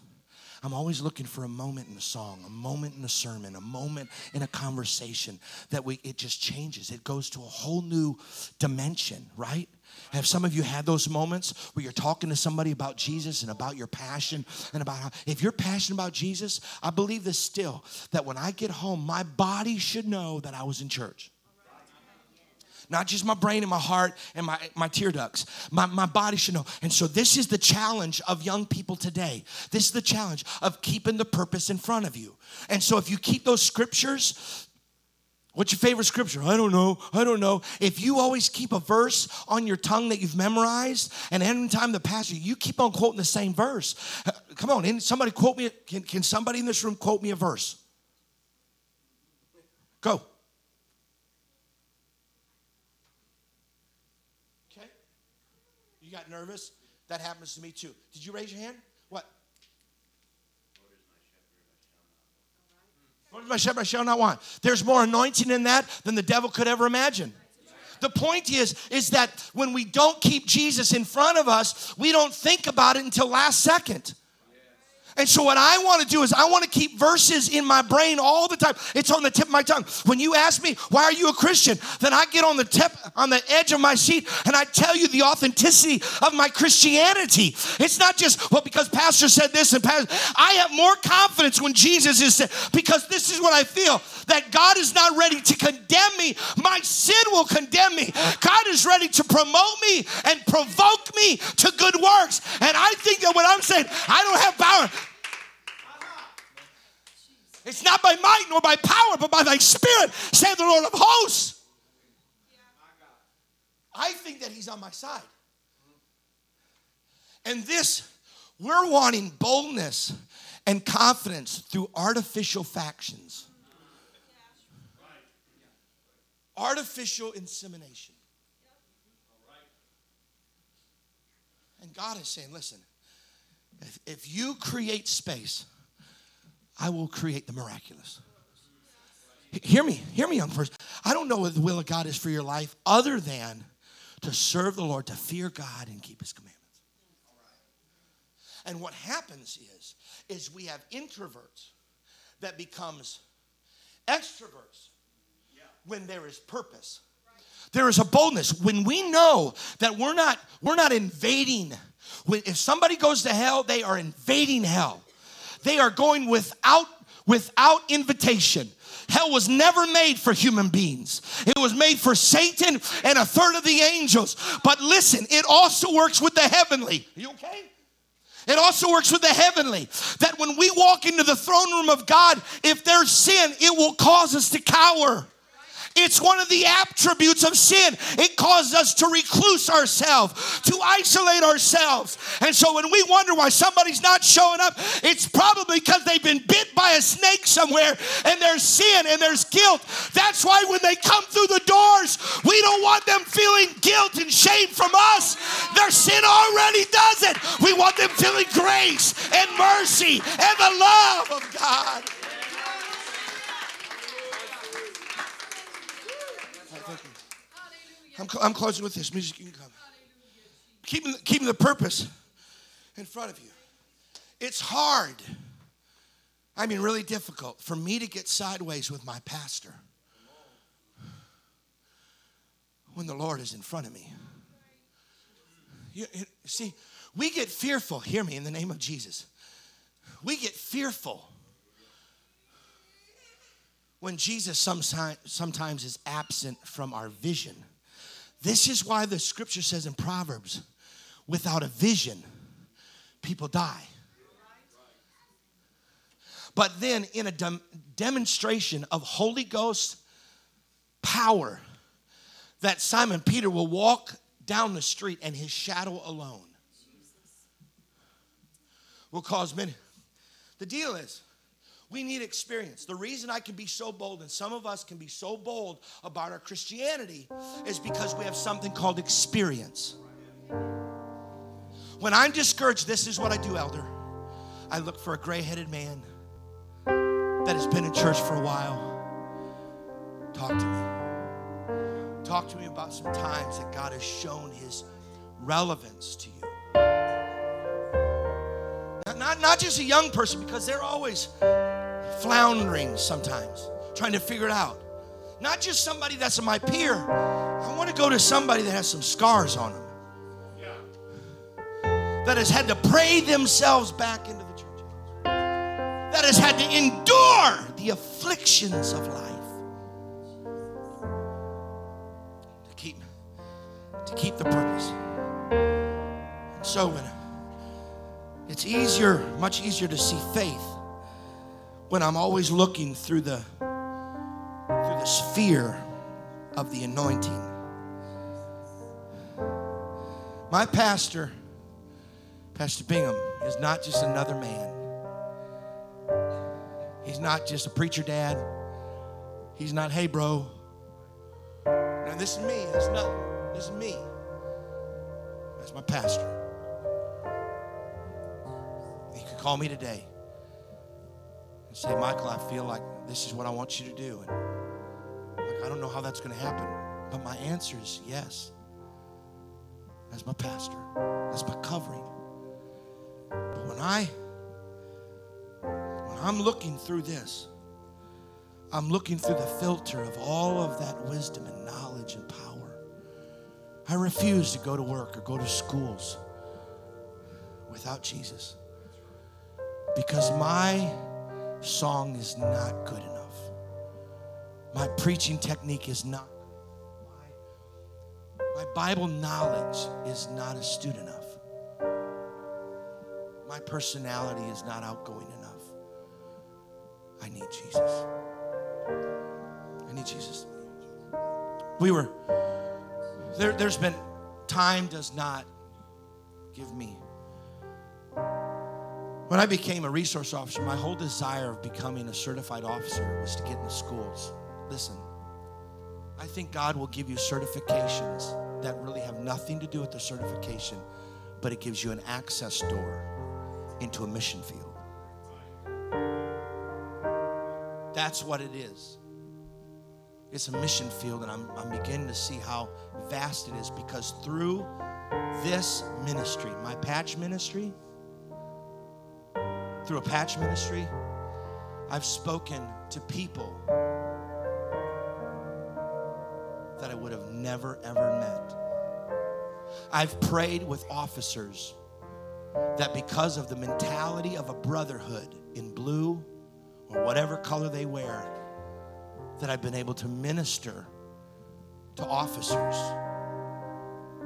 I'm always looking for a moment in a song, a moment in a sermon, a moment in a conversation that we it just changes. It goes to a whole new dimension, right? Have some of you had those moments where you're talking to somebody about Jesus and about your passion and about how, if you're passionate about Jesus, I believe this still that when I get home, my body should know that I was in church. Not just my brain and my heart and my, my tear ducts. My, my body should know. And so, this is the challenge of young people today. This is the challenge of keeping the purpose in front of you. And so, if you keep those scriptures, What's your favorite scripture? I don't know. I don't know. If you always keep a verse on your tongue that you've memorized, and anytime the pastor, you keep on quoting the same verse. Come on, somebody quote me. Can, can somebody in this room quote me a verse? Go. Okay. You nervous? That happens to me too. Did you raise your hand? What? Lord is my shepherd, I shall not want. There's more anointing in that than the devil could ever imagine. The point is, is that when we don't keep Jesus in front of us, we don't think about it until last second. And so, what I want to do is, I want to keep verses in my brain all the time. It's on the tip of my tongue. When you ask me, "Why are you a Christian?" then I get on the tip, on the edge of my seat, and I tell you the authenticity of my Christianity. It's not just well because Pastor said this and Pastor. I have more confidence when Jesus is said because this is what I feel that God is not ready to condemn me. My sin will condemn me. God is ready to promote me and provoke me to good works. And I think that what I'm saying, I don't have power. It's not by might nor by power, but by thy spirit, saith the Lord of hosts. I think that he's on my side. And this, we're wanting boldness and confidence through artificial factions. Artificial insemination. And God is saying, listen, if, if you create space, I will create the miraculous. Hear me, hear me, young person. I don't know what the will of God is for your life other than to serve the Lord, to fear God and keep his commandments. And what happens is, is we have introverts that becomes extroverts when there is purpose. There is a boldness when we know that we're not we're not invading. When, if somebody goes to hell, they are invading hell. They are going without without invitation. Hell was never made for human beings. It was made for Satan and a third of the angels. But listen, it also works with the heavenly. Are you okay? It also works with the heavenly. That when we walk into the throne room of God, if there's sin, it will cause us to cower. It's one of the attributes of sin. It causes us to recluse ourselves, to isolate ourselves. And so when we wonder why somebody's not showing up, it's probably because they've been bit by a snake somewhere and there's sin and there's guilt. That's why when they come through the doors, we don't want them feeling guilt and shame from us. Their sin already does it. We want them feeling grace and mercy and the love of God. I'm, I'm closing with this. Music, you can come. Keeping, keeping the purpose in front of you. It's hard, I mean, really difficult for me to get sideways with my pastor when the Lord is in front of me. You, you- see, we get fearful. Hear me in the name of Jesus. We get fearful when Jesus sometimes, sometimes is absent from our vision. This is why the scripture says in Proverbs without a vision, people die. But then, in a dem- demonstration of Holy Ghost power, that Simon Peter will walk down the street and his shadow alone will cause many. The deal is, we need experience. The reason I can be so bold, and some of us can be so bold about our Christianity, is because we have something called experience. When I'm discouraged, this is what I do, elder. I look for a gray headed man that has been in church for a while. Talk to me. Talk to me about some times that God has shown his relevance to you. Not, not, not just a young person, because they're always floundering sometimes, trying to figure it out. Not just somebody that's my peer. I want to go to somebody that has some scars on them. That has had to pray themselves back into the church. That has had to endure the afflictions of life. To keep, to keep the purpose. And so when it's easier, much easier to see faith when I'm always looking through the through the sphere of the anointing. My pastor, Pastor Bingham, is not just another man. He's not just a preacher dad. He's not, hey bro. Now this is me. That's not this is me. That's my pastor. He could call me today and say, Michael, I feel like this is what I want you to do. And like, I don't know how that's going to happen. But my answer is yes. That's my pastor. That's my covering. But when I when I'm looking through this, I'm looking through the filter of all of that wisdom and knowledge and power. I refuse to go to work or go to schools without Jesus. Because my song is not good enough. My preaching technique is not. My, my Bible knowledge is not astute enough. My personality is not outgoing enough. I need Jesus. I need Jesus. We were, there, there's been, time does not give me when I became a resource officer, my whole desire of becoming a certified officer was to get in the schools. Listen, I think God will give you certifications that really have nothing to do with the certification, but it gives you an access door into a mission field. That's what it is. It's a mission field, and I'm, I'm beginning to see how vast it is because through this ministry, my patch ministry, through a patch ministry, I've spoken to people that I would have never, ever met. I've prayed with officers that because of the mentality of a brotherhood in blue or whatever color they wear, that I've been able to minister to officers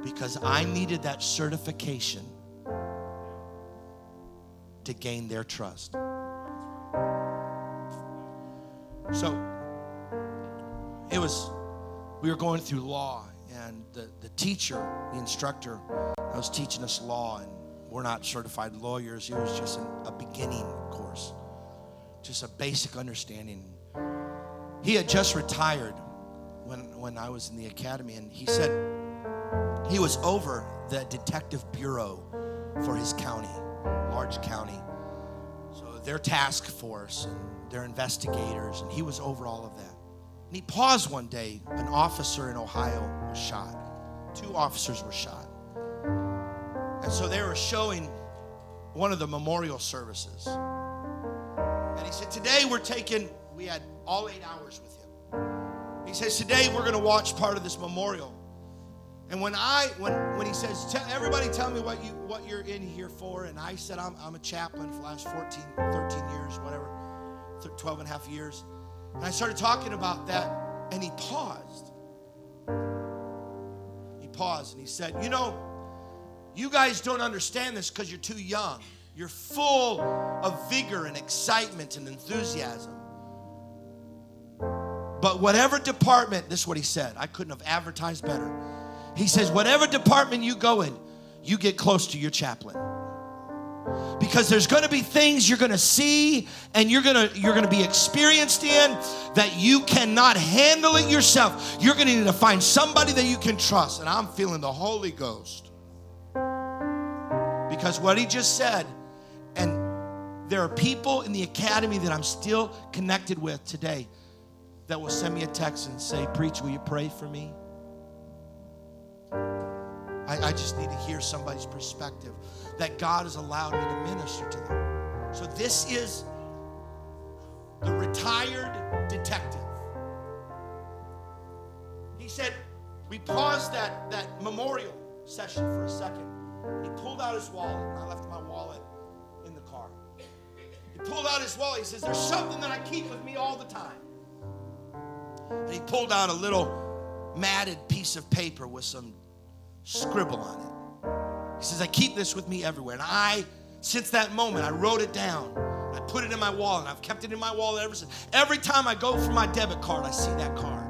because I needed that certification to gain their trust. So it was, we were going through law, and the, the teacher, the instructor, I was teaching us law, and we're not certified lawyers. It was just an, a beginning course, just a basic understanding. He had just retired when, when I was in the academy, and he said he was over the detective bureau for his county large county. So their task force and their investigators, and he was over all of that. And he paused one day. An officer in Ohio was shot. two officers were shot. And so they were showing one of the memorial services. And he said, Today we're taking, we had all eight hours with him. He says, Today we're going to watch part of this memorial. And when I, when, when he says, "Tell- everybody tell me what, you, what you're in here for, and I said, I'm, I'm a chaplain for the last 14, 13 years, whatever, 12 and a half years. And I started talking about that, and he paused. He paused and he said, You know, you guys don't understand this because you're too young. You're full of vigor and excitement and enthusiasm. But whatever department, this is what he said, I couldn't have advertised better. He says, whatever department you go in, you get close to your chaplain. Because there's going to be things you're going to see and you're going to you're going to be experienced in that you cannot handle it yourself. You're going to need to find somebody that you can trust. And I'm feeling the Holy Ghost. Because what he just said and there are people in the academy that I'm still connected with today that will send me a text and say, Preach, will you pray for me? I, I just need to hear somebody's perspective that God has allowed me to minister to them. So, this is the retired detective. He said, We paused that, that memorial session for a second. He pulled out his wallet, and I left my wallet in the car. He pulled out his wallet. He says, There's something that I keep with me all the time. And he pulled out a little matted piece of paper with some scribble on it. He says, I keep this with me everywhere. And I, since that moment, I wrote it down. I put it in my wallet. And I've kept it in my wallet ever since. Every time I go for my debit card, I see that card.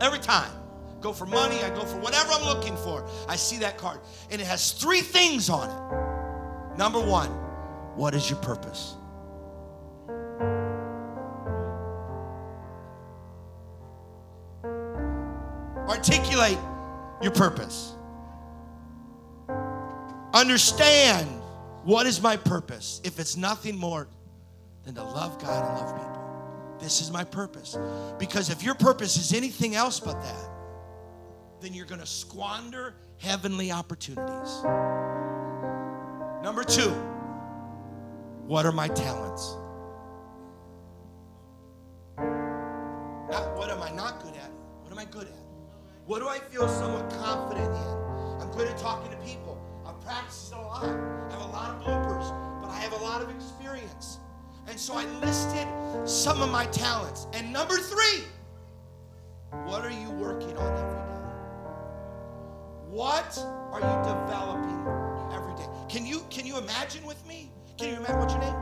Every time. Go for money, I go for whatever I'm looking for. I see that card. And it has three things on it. Number one, what is your purpose? Articulate your purpose. Understand what is my purpose if it's nothing more than to love God and love people. This is my purpose. Because if your purpose is anything else but that, then you're going to squander heavenly opportunities. Number two, what are my talents? Not what am I not good at? What am I good at? What do I feel somewhat confident in? I'm good at talking to people. I've practiced a lot. I have a lot of bloopers, but I have a lot of experience. And so I listed some of my talents. And number three, what are you working on every day? What are you developing every day? Can you can you imagine with me? Can you imagine what's your name?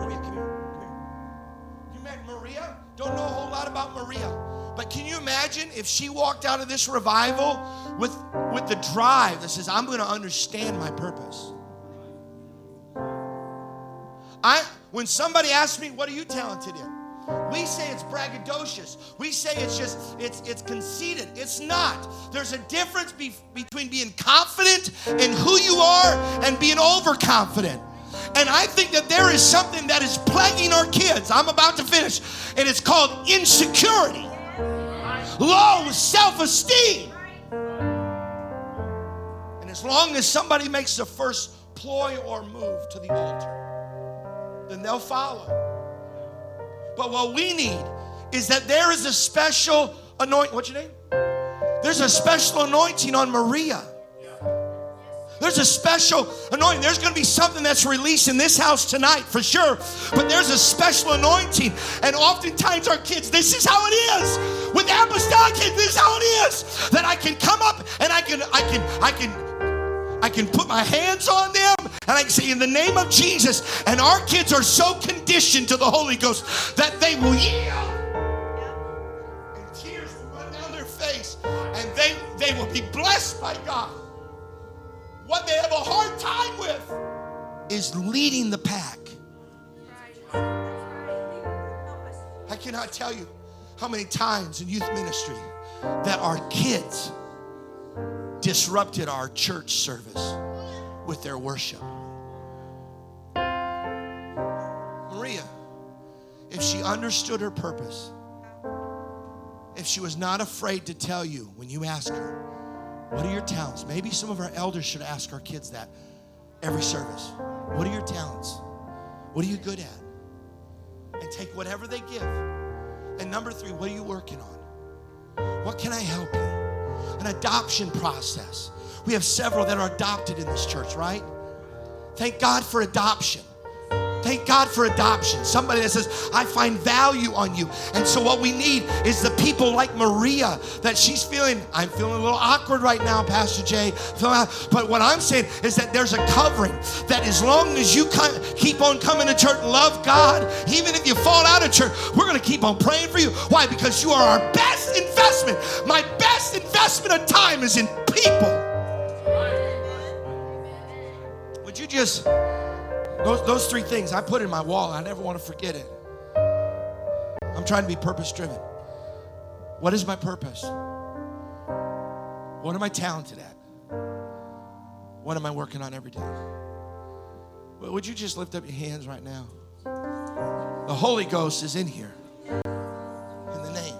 Maria, come here. Come here. Can you imagine Maria? Don't know a whole lot about Maria. But can you imagine if she walked out of this revival with, with the drive that says, I'm going to understand my purpose? I, when somebody asks me, what are you talented in? We say it's braggadocious. We say it's just, it's, it's conceited. It's not. There's a difference be- between being confident in who you are and being overconfident. And I think that there is something that is plaguing our kids. I'm about to finish. And it's called insecurity, low self esteem. And as long as somebody makes the first ploy or move to the altar, then they'll follow. But what we need is that there is a special anointing. What's your name? There's a special anointing on Maria. There's a special anointing. There's going to be something that's released in this house tonight for sure. But there's a special anointing. And oftentimes our kids, this is how it is. With apostolic kids, this is how it is. That I can come up and I can, I can, I can, I can put my hands on them and I can say, in the name of Jesus. And our kids are so conditioned to the Holy Ghost that they will yield. And tears will run down their face. And they, they will be blessed by God. What they have a hard time with is leading the pack. I cannot tell you how many times in youth ministry that our kids disrupted our church service with their worship. Maria, if she understood her purpose, if she was not afraid to tell you when you ask her, What are your talents? Maybe some of our elders should ask our kids that every service. What are your talents? What are you good at? And take whatever they give. And number three, what are you working on? What can I help you? An adoption process. We have several that are adopted in this church, right? Thank God for adoption. Thank God for adoption. Somebody that says, I find value on you. And so, what we need is the people like Maria that she's feeling. I'm feeling a little awkward right now, Pastor Jay. But what I'm saying is that there's a covering that as long as you keep on coming to church love God, even if you fall out of church, we're going to keep on praying for you. Why? Because you are our best investment. My best investment of time is in people. Would you just those, those three things I put in my wall. I never want to forget it. I'm trying to be purpose driven. What is my purpose? What am I talented at? What am I working on every day? Would you just lift up your hands right now? The Holy Ghost is in here. In the name.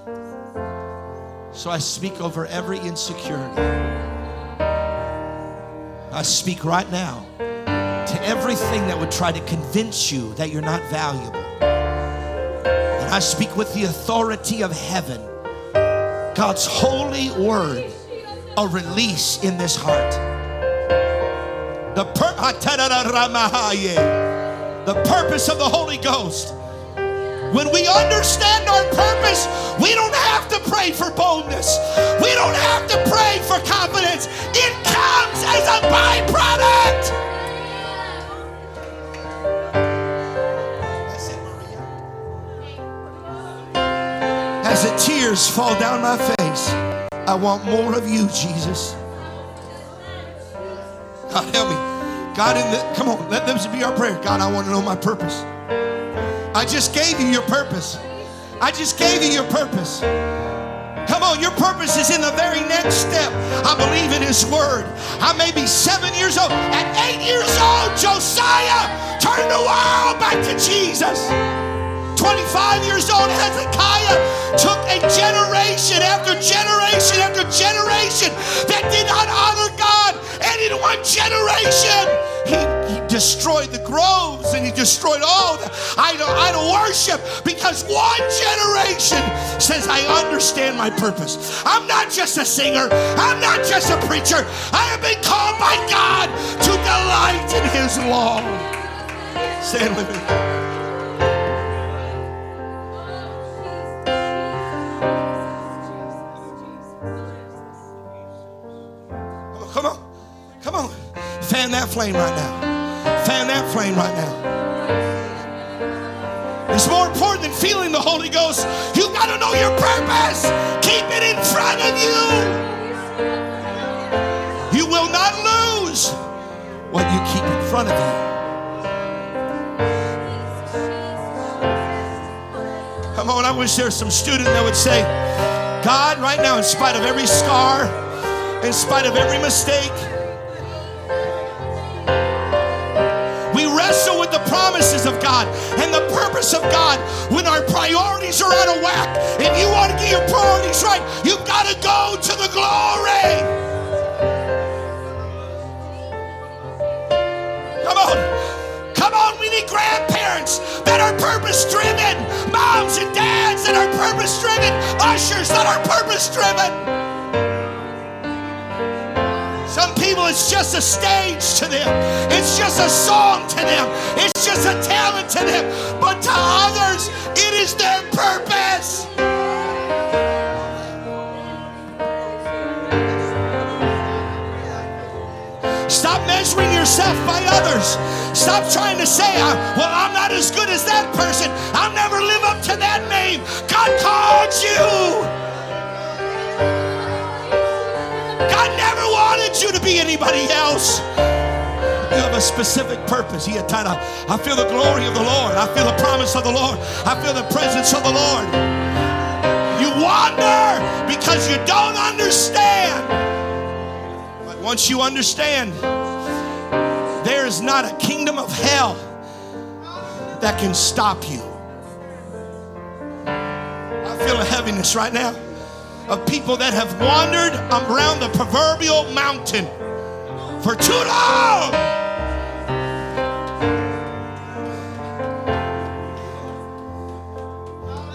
So I speak over every insecurity. I speak right now to everything that would try to convince you that you're not valuable. And I speak with the authority of heaven, God's holy word, a release in this heart. The, pur- the purpose of the Holy Ghost. When we understand our purpose, we don't have to pray for boldness. We don't have to pray for confidence. It comes as a byproduct. Tears fall down my face. I want more of you, Jesus. God, help me. God, in the, come on, let them be our prayer. God, I want to know my purpose. I just gave you your purpose. I just gave you your purpose. Come on, your purpose is in the very next step. I believe in His Word. I may be seven years old. At eight years old, Josiah turned the world back to Jesus. 25 years old, Hezekiah took a generation after generation after generation that did not honor God. And in one generation, he, he destroyed the groves and he destroyed all the idol, idol worship because one generation says, I understand my purpose. I'm not just a singer, I'm not just a preacher. I have been called by God to delight in his law. Stand with me. Fan that flame right now. Fan that flame right now. It's more important than feeling the Holy Ghost. You've got to know your purpose. Keep it in front of you. You will not lose what you keep in front of you. Come on, I wish there was some student that would say, God, right now, in spite of every scar, in spite of every mistake, promises of God and the purpose of God when our priorities are out of whack. If you want to get your priorities right, you've got to go to the glory. Come on. Come on, we need grandparents that are purpose driven, moms and dads that are purpose driven, ushers that are purpose driven. It's just a stage to them, it's just a song to them, it's just a talent to them. But to others, it is their purpose. Stop measuring yourself by others. Stop trying to say, uh, well, I'm not as good as that person. I'll never live up to that name. God called you. You to be anybody else. You have a specific purpose. I feel the glory of the Lord. I feel the promise of the Lord. I feel the presence of the Lord. You wander because you don't understand. But once you understand, there is not a kingdom of hell that can stop you. I feel a heaviness right now. Of people that have wandered around the proverbial mountain for too long.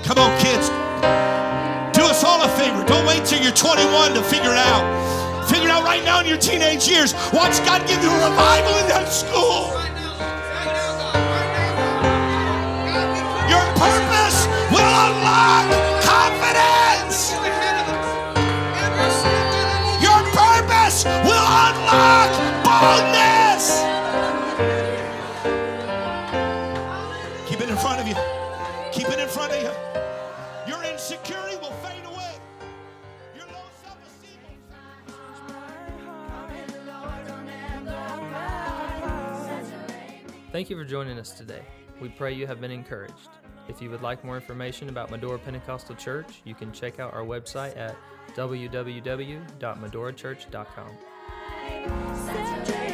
Come on, kids. Do us all a favor. Don't wait till you're 21 to figure it out. Figure it out right now in your teenage years. Watch God give you a revival in that school. Your purpose will unlock confidence. Unlock boldness. Keep it in front of you. Keep it in front of you. Your insecurity will fade away. Your low self-esteem will Thank you for joining us today. We pray you have been encouraged. If you would like more information about Medora Pentecostal Church, you can check out our website at www.medorachurch.com. Saturday.